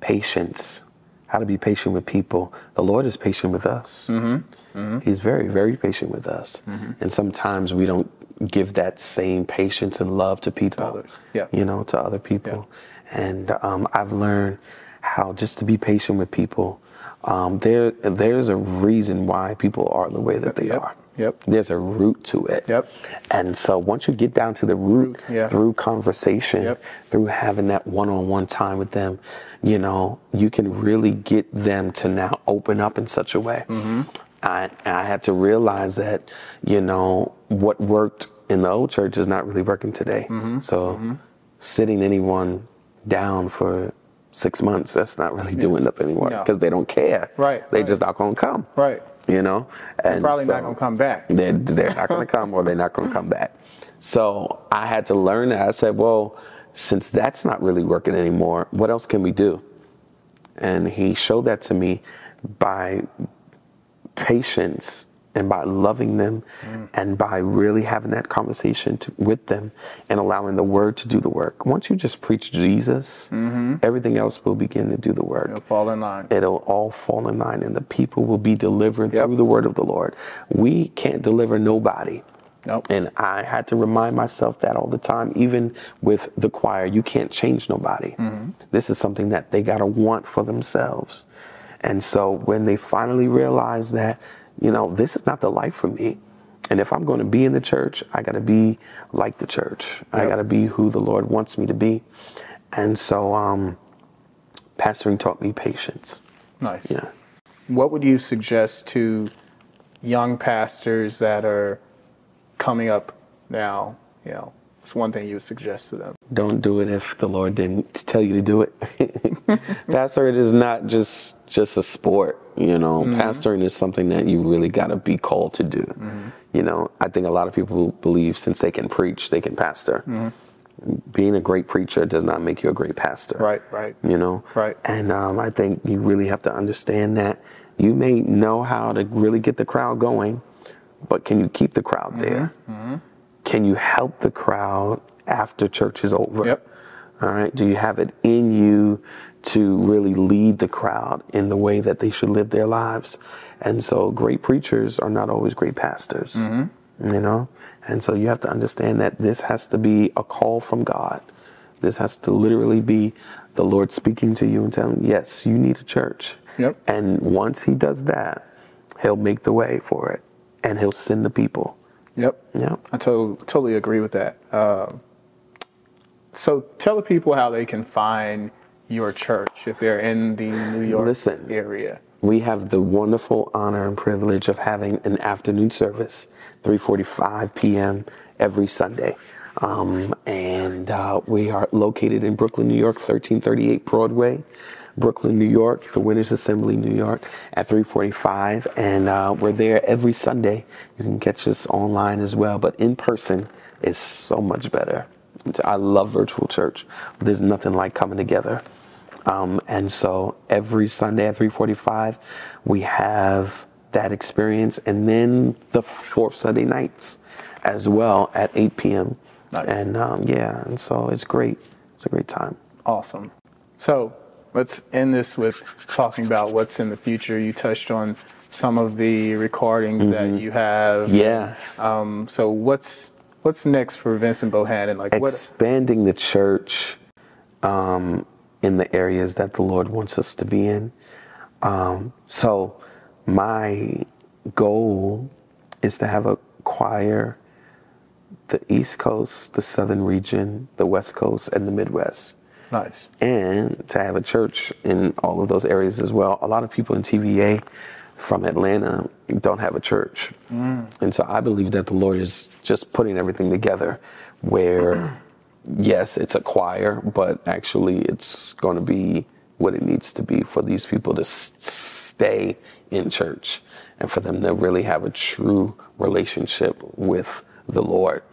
Speaker 2: Patience, how to be patient with people. The Lord is patient with us.
Speaker 1: Mm-hmm.
Speaker 2: He's very, very patient with us. And sometimes we don't give that same patience and love to people.
Speaker 1: others, yeah.
Speaker 2: You know, to other people. Yeah. And um, I've learned how just to be patient with people. Um, there, there's a reason why people are the way that they
Speaker 1: Yep,
Speaker 2: are.
Speaker 1: Yep.
Speaker 2: There's a root to it.
Speaker 1: Yep.
Speaker 2: And so once you get down to the root,
Speaker 1: Root, yeah.
Speaker 2: through conversation,
Speaker 1: Yep.
Speaker 2: through having that one-on-one time with them, you know, you can really get them to now open up in such a way.
Speaker 1: Mm-hmm.
Speaker 2: I, I had to realize that, you know, what worked in the old church is not really working today.
Speaker 1: Mm-hmm.
Speaker 2: So sitting anyone down for six months, that's not really doing nothing anymore
Speaker 1: No.
Speaker 2: because they don't care.
Speaker 1: Right,
Speaker 2: They
Speaker 1: right.
Speaker 2: just not going to come.
Speaker 1: Right.
Speaker 2: You know, and
Speaker 1: Probably not gonna come back.
Speaker 2: they're, they're not to come or they're not to come back. So I had to learn that. I said, well, since that's not really working anymore, what else can we do? And he showed that to me by patience and by loving them and by really having that conversation to, with them and allowing the word to do the work. Once you just preach Jesus, everything else will begin to do the work
Speaker 1: It'll fall in line.
Speaker 2: it'll all fall in line and the people will be delivered
Speaker 1: Yep.
Speaker 2: through the word of the Lord. We can't deliver nobody.
Speaker 1: Nope.
Speaker 2: And I had to remind myself that all the time, even with the choir, you can't change nobody.
Speaker 1: Mm-hmm.
Speaker 2: This is something that they got to want for themselves. And so when they finally realize that, you know, this is not the life for me. And if I'm going to be in the church, I got to be like the church. I got to be who the Lord wants me to be. And so, um, pastoring taught me patience.
Speaker 1: Nice.
Speaker 2: Yeah.
Speaker 1: What would you suggest to young pastors that are coming up now? You know, it's one thing you would suggest to them.
Speaker 2: Don't do it if the Lord didn't tell you to do it. Pastor, it is not just just a sport. You know, mm-hmm. pastoring is something that you really got to be called to do. Mm-hmm. You know, I think a lot of people believe since they can preach, they can pastor. Mm-hmm. Being a great preacher does not make you a great pastor.
Speaker 1: Right, right.
Speaker 2: You know.
Speaker 1: Right.
Speaker 2: And um, I think you really have to understand that you may know how to really get the crowd going, but can you keep the crowd there? Can you help the crowd after church is over?
Speaker 1: Yep.
Speaker 2: All right. Do you have it in you to really lead the crowd in the way that they should live their lives? And so, great preachers are not always great pastors. You know, and so you have to understand that this has to be a call from God. This has to literally be the Lord speaking to you and telling, yes, you need a church.
Speaker 1: Yep.
Speaker 2: And once He does that, He'll make the way for it, and He'll send the people.
Speaker 1: Yep.
Speaker 2: Yeah.
Speaker 1: I to- totally agree with that. Um, so tell the people how they can find your church if they're in the New York
Speaker 2: Listen.
Speaker 1: area.
Speaker 2: we have the wonderful honor and privilege of having an afternoon service 3.45 p.m every sunday um, and uh, we are located in brooklyn new york 1338 broadway Brooklyn, New York, the Winners Assembly, New York, at 3:45, and uh, we're there every Sunday. You can catch us online as well, but in person is so much better. I love virtual church. There's nothing like coming together. Um, and so every Sunday at 3:45, we have that experience, and then the fourth Sunday nights as well at 8 p.m.
Speaker 1: Nice.
Speaker 2: And um, yeah, and so it's great. It's a great time.
Speaker 1: Awesome. So let's end this with talking about what's in the future. You touched on some of the recordings that you have.
Speaker 2: Mm-hmm. Yeah.
Speaker 1: Um, so what's what's next for Vincent Bohanan? Like what?
Speaker 2: expanding the church um, in the areas that the Lord wants us to be in. Um, so, my goal is to have a choir, the East Coast, the Southern region, the West Coast, and the Midwest.
Speaker 1: Nice.
Speaker 2: And to have a church in all of those areas as well. A lot of people in TVA from Atlanta don't have a church. And so I believe that the Lord is just putting everything together where, yes, it's a choir, but actually it's going to be what it needs to be for these people to s- stay in church and for them to really have a true relationship with the Lord.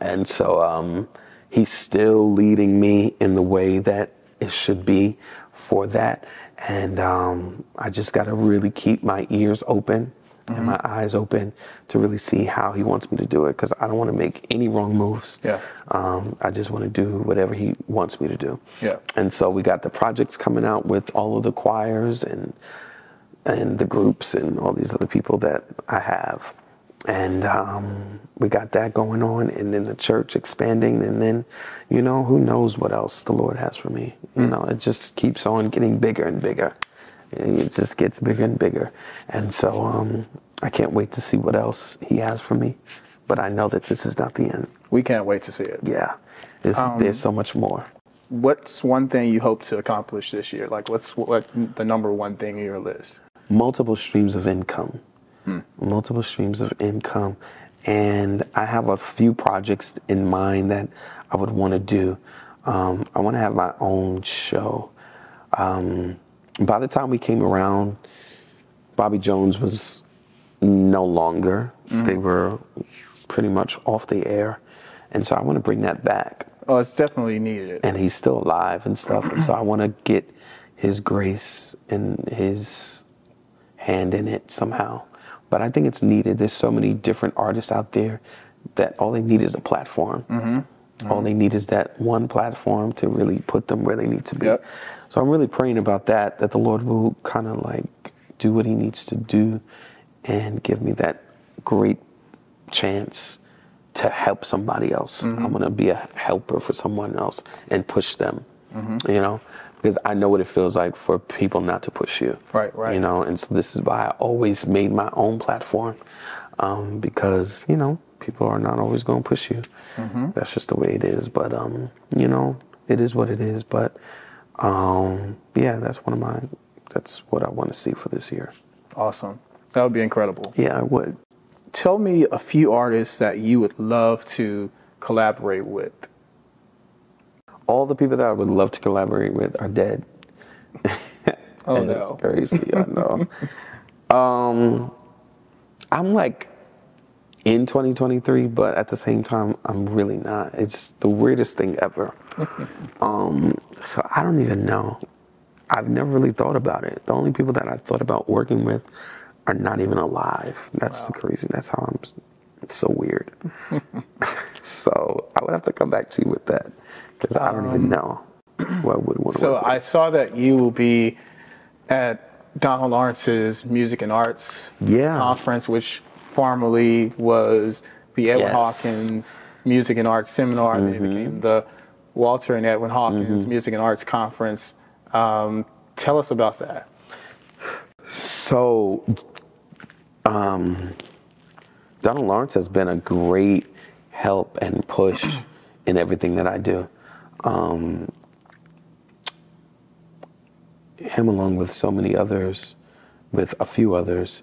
Speaker 2: And so um, he's still leading me in the way that it should be for that. And um, I just got to really keep my ears open and my eyes open to really see how he wants me to do it because I don't want to make any wrong moves.
Speaker 1: Yeah.
Speaker 2: Um, I just want to do whatever he wants me to do.
Speaker 1: Yeah.
Speaker 2: And so we got the projects coming out with all of the choirs and and the groups and all these other people that I have. And um, we got that going on, and then the church expanding, and then, you know, who knows what else the Lord has for me. You know, it just keeps on getting bigger and bigger. It just gets bigger and bigger. And so um, I can't wait to see what else He has for me. But I know that this is not the end.
Speaker 1: We can't wait to see it.
Speaker 2: Yeah, It's, there's so much more.
Speaker 1: What's one thing you hope to accomplish this year? Like what's what the number one thing in your list?
Speaker 2: multiple streams of income. Multiple streams of income. And I have a few projects in mind that I would want to do. Um, I want to have my own show. Um, by the time we came around, Bobby Jones was no longer. They were pretty much off the air. And so I want to bring that back
Speaker 1: Oh, it's definitely needed.
Speaker 2: and he's still alive and stuff. And so I want to get his grace and his hand in it somehow. But I think it's needed. There's so many different artists out there that all they need is a platform. All they need is that one platform to really put them where they need to be.
Speaker 1: Yep.
Speaker 2: So I'm really praying about that, that the Lord will kind of like do what he needs to do and give me that great chance to help somebody else.
Speaker 1: Mm-hmm.
Speaker 2: I'm gonna be a helper for someone else and push them.
Speaker 1: Mm-hmm.
Speaker 2: You know, because I know what it feels like for people not to push you.
Speaker 1: Right, right.
Speaker 2: You know, and so this is why I always made my own platform um, because you know people are not always gonna push you.
Speaker 1: Mm-hmm.
Speaker 2: That's just the way it is. But um, you know, it is what it is. But um, yeah, that's one of my. That's what I want to see for this year.
Speaker 1: Awesome. That would be incredible.
Speaker 2: Yeah, I would.
Speaker 1: Tell me a few artists that you would love to collaborate with.
Speaker 2: All the people that I would love to collaborate with are dead.
Speaker 1: Oh,
Speaker 2: and
Speaker 1: no.
Speaker 2: It's crazy, I know. um, I'm like in 2023, but at the same time, I'm really not. It's the weirdest thing ever. um, so I don't even know. I've never really thought about it. The only people that I thought about working with are not even alive. That's the crazy. That's how I'm. It's so weird. so I would have to come back to you with that because I don't even know who I would want to
Speaker 1: Um, So. I saw that you will be at Donald Lawrence's Music and Arts
Speaker 2: Yeah.
Speaker 1: conference, which formerly was the Edwin
Speaker 2: Yes. Mm-hmm.
Speaker 1: Hawkins Music and Arts Seminar. Then it became the Walter and Edwin Hawkins Music and Arts Conference. Um, tell us about that.
Speaker 2: So, um, Donald Lawrence has been a great help and push in everything that I do. Um, him, along with so many others, with a few others,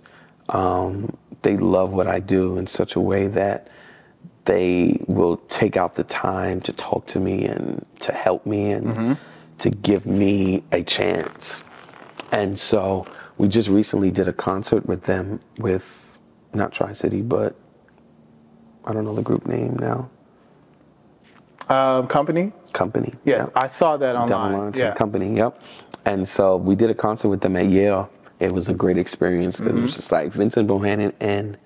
Speaker 2: um, they love what I do in such a way that they will take out the time to talk to me and to help me and to give me a chance. And so we just recently did a concert with them with not Tri City, but I don't know the group name now.
Speaker 1: Um, company?
Speaker 2: Company.
Speaker 1: Yes,
Speaker 2: yeah.
Speaker 1: I saw that
Speaker 2: Devin
Speaker 1: online.
Speaker 2: Lawrence
Speaker 1: Yeah.
Speaker 2: and Company. Yep. And so we did a concert with them at Yale. It was a great experience. It
Speaker 1: Mm-hmm.
Speaker 2: was just like Vincent Bohanan and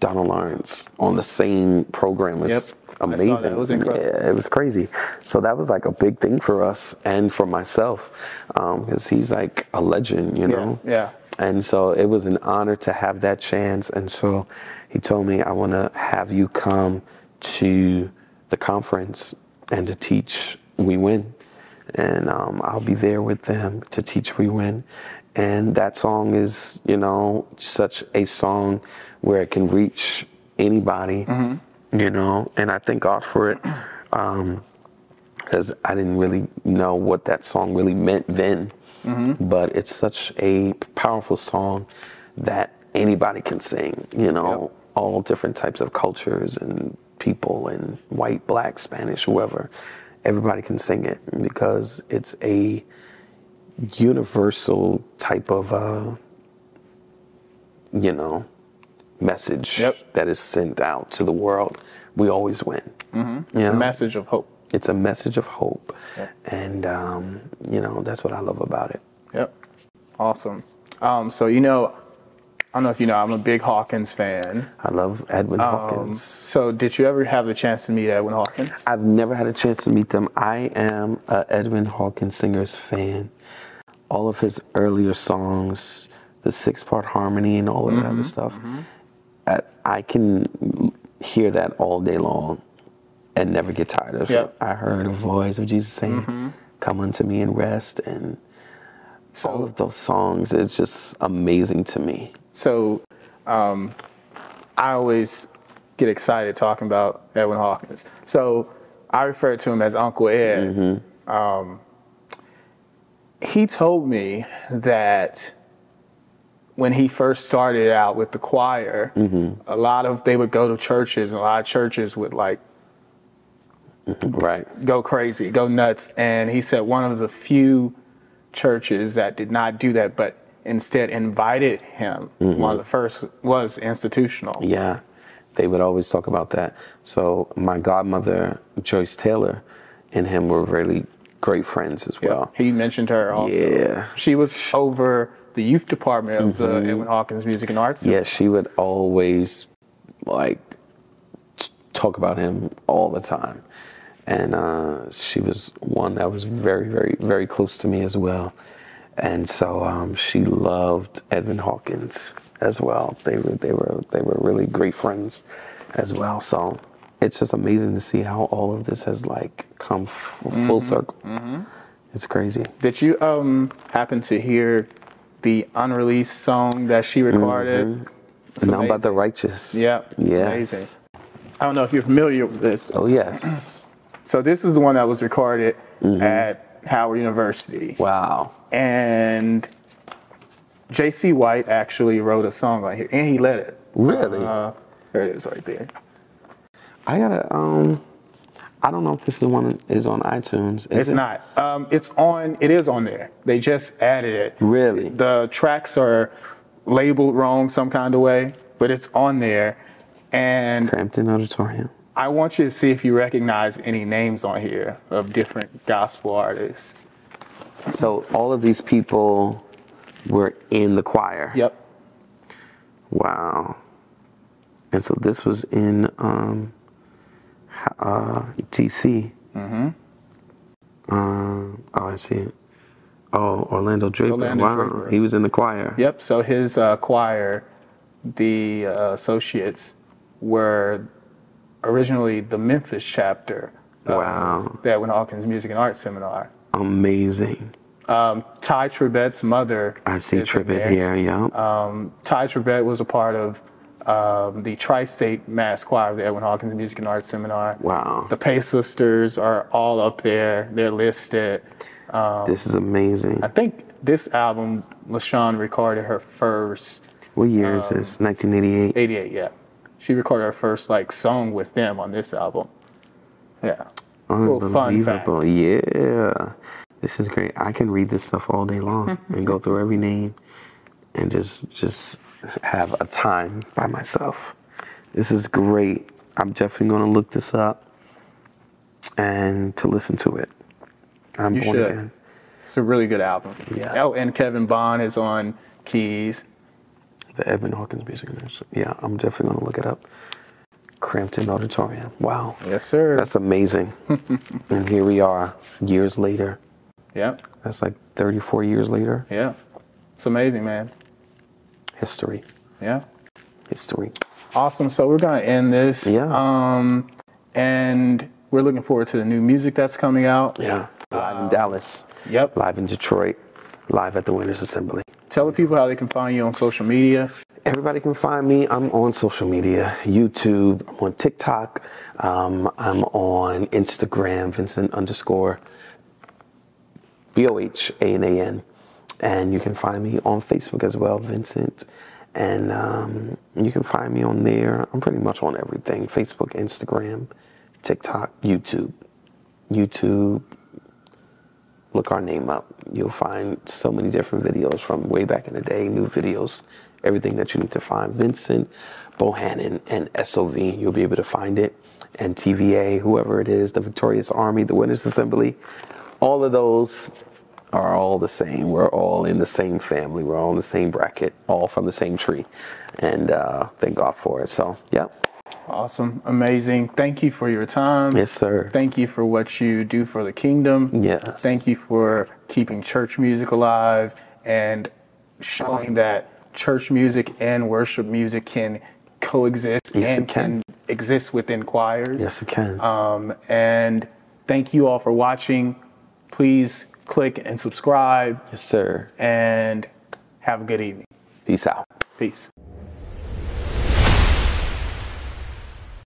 Speaker 2: Donald Lawrence on the same program. It's
Speaker 1: Yep. I saw that.
Speaker 2: amazing.
Speaker 1: It was incredible.
Speaker 2: Yeah, it was crazy. So that was like a big thing for us and for myself because he's like a legend, you know.
Speaker 1: yeah.
Speaker 2: And so it was an honor to have that chance. And so he told me, I want to have you come to the conference and to teach We Win. And um, I'll be there with them to teach We Win. And that song is, you know, such a song where it can reach anybody, you know, and I thank God for it. Um, because I didn't really know what that song really meant then. But it's such a powerful song that anybody can sing, you know, all different types of cultures and people and white, black, Spanish, whoever. Everybody can sing it because it's a universal type of, uh, you know, message
Speaker 1: Yep.
Speaker 2: that is sent out to the world. We always win. Mm-hmm.
Speaker 1: It's a message of hope.
Speaker 2: It's a message of hope,
Speaker 1: Yeah.
Speaker 2: and um, you know that's what I love about it.
Speaker 1: Yep. Awesome. Um, so you know, I don't know if you know, I'm a big Hawkins fan.
Speaker 2: I love Edwin
Speaker 1: Um,
Speaker 2: Hawkins.
Speaker 1: so did you ever have the chance to meet Edwin Hawkins?
Speaker 2: I've never had a chance to meet them. I am a Edwin Hawkins singers fan. All of his earlier songs, the six-part harmony, and all of that
Speaker 1: Mm-hmm.
Speaker 2: other stuff, I, I can hear that all day long and never get tired of
Speaker 1: Yep.
Speaker 2: it. I heard a voice of Jesus saying,
Speaker 1: Mm-hmm.
Speaker 2: "Come unto me and rest," and all of those songs. It's just amazing to me.
Speaker 1: So um, I always get excited talking about Edwin Hawkins. So I refer to him as Uncle Ed. Um, he told me that when he first started out with the choir, a lot of they would go to churches, and a lot of churches would like
Speaker 2: Right.
Speaker 1: go crazy, go nuts. And he said one of the few churches that did not do that, but instead invited him. One of the first was institutional.
Speaker 2: Yeah, they would always talk about that. So my godmother Joyce Taylor and him were really great friends as well.
Speaker 1: He mentioned her also.
Speaker 2: Yeah.
Speaker 1: She was over the youth department of the Edwin Hawkins Music and Arts.
Speaker 2: Yeah, she would always like t- talk about him all the time. And uh, she was one that was very, very, very close to me as well. And so um, she loved Edwin Hawkins as well. They were, they were, they were really great friends as well. So it's just amazing to see how all of this has like come f- full circle. It's crazy.
Speaker 1: Did you um happen to hear the unreleased song that she recorded? It's
Speaker 2: Now about the righteous.
Speaker 1: Yep.
Speaker 2: Yes.
Speaker 1: amazing. I don't know if you're familiar with this.
Speaker 2: Oh yes.
Speaker 1: So this is the one that was recorded
Speaker 2: Mm-hmm.
Speaker 1: At Howard University.
Speaker 2: wow.
Speaker 1: And J.C. White actually wrote a song on here, and he led it.
Speaker 2: Really?
Speaker 1: Uh, there it is, right there.
Speaker 2: I gotta um I don't know if this is one is on iTunes. Is
Speaker 1: It's
Speaker 2: it?
Speaker 1: not. Um, it's on. It is on there. They just added it.
Speaker 2: Really?
Speaker 1: The tracks are labeled wrong some kind of way, but it's on there. And
Speaker 2: Crampton Auditorium.
Speaker 1: I want you to see if you recognize any names on here of different gospel artists.
Speaker 2: So all of these people were in the choir.
Speaker 1: Yep.
Speaker 2: Wow. And so this was in um uh TC. Mm-hmm. Um oh I see it. Oh, Orlando Draper.
Speaker 1: Orlando
Speaker 2: wow.
Speaker 1: Draper.
Speaker 2: He was in the choir.
Speaker 1: Yep. So his uh, choir, the uh, associates, were originally the Memphis chapter. of
Speaker 2: Wow.
Speaker 1: The Edwin Hawkins Music and Arts Seminar.
Speaker 2: Amazing.
Speaker 1: Um, Tye Tribbett's mother.
Speaker 2: I see Tribbett here, yeah.
Speaker 1: Um, Tye Tribbett was a part of um, the Tri-State Mass Choir of the Edwin Hawkins Music and Arts Seminar.
Speaker 2: wow.
Speaker 1: The Pace Sisters are all up there. They're listed.
Speaker 2: this is amazing.
Speaker 1: I think this album, LaShun recorded her first,
Speaker 2: What year is
Speaker 1: um,
Speaker 2: this? 1988.
Speaker 1: 88, yeah. She recorded her first like song with them on this album. Yeah.
Speaker 2: Unbelievable. Yeah. This is great. I can read this stuff all day long and go through every name and just just have a time by myself. This is great. I'm definitely going to look this up and to listen to it. I'm
Speaker 1: You
Speaker 2: born
Speaker 1: should.
Speaker 2: again.
Speaker 1: It's a really good album.
Speaker 2: Yeah.
Speaker 1: Oh, and Kevin Bond is on keys.
Speaker 2: The Edwin Hawkins Music University. Yeah, I'm definitely going to look it up. Crampton Auditorium. Wow.
Speaker 1: Yes, sir.
Speaker 2: That's amazing. and here we are, years later.
Speaker 1: Yeah.
Speaker 2: That's like 34 years later.
Speaker 1: Yeah. It's amazing, man.
Speaker 2: History.
Speaker 1: Yeah.
Speaker 2: History.
Speaker 1: Awesome. So we're gonna end this.
Speaker 2: Yeah.
Speaker 1: Um, and we're looking forward to the new music that's coming out.
Speaker 2: Yeah. Live in Dallas.
Speaker 1: Yep.
Speaker 2: Live in Detroit. Live at the Winners Assembly.
Speaker 1: Tell the people how they can find you on social media.
Speaker 2: Everybody can find me. I'm on social media, YouTube. I'm on TikTok. Um, I'm on Instagram, Vincent underscore B O H A N A N, and you can find me on Facebook as well, Vincent. And um, you can find me on there. I'm pretty much on everything: Facebook, Instagram, TikTok, YouTube. YouTube. Look our name up. You'll find so many different videos from way back in the day, new videos, everything that you need to find. Vincent, Bohanan, and SOV. You'll be able to find it. And TVA, whoever it is, the Victorious Army, the Winners Assembly, all of those are all the same. We're all in the same family. We're all in the same bracket, all from the same tree. And uh, thank God for it. So, yeah.
Speaker 1: Awesome. Amazing. Thank you for your time.
Speaker 2: Yes, sir.
Speaker 1: Thank you for what you do for the kingdom.
Speaker 2: Yes.
Speaker 1: Thank you for keeping church music alive and showing that church music and worship music can coexist
Speaker 2: Yes,
Speaker 1: and
Speaker 2: it can.
Speaker 1: exist within choirs.
Speaker 2: Yes, it can.
Speaker 1: Um, and thank you all for watching. Please click and subscribe
Speaker 2: yes, sir.
Speaker 1: and have a good evening.
Speaker 2: Peace out.
Speaker 1: Peace.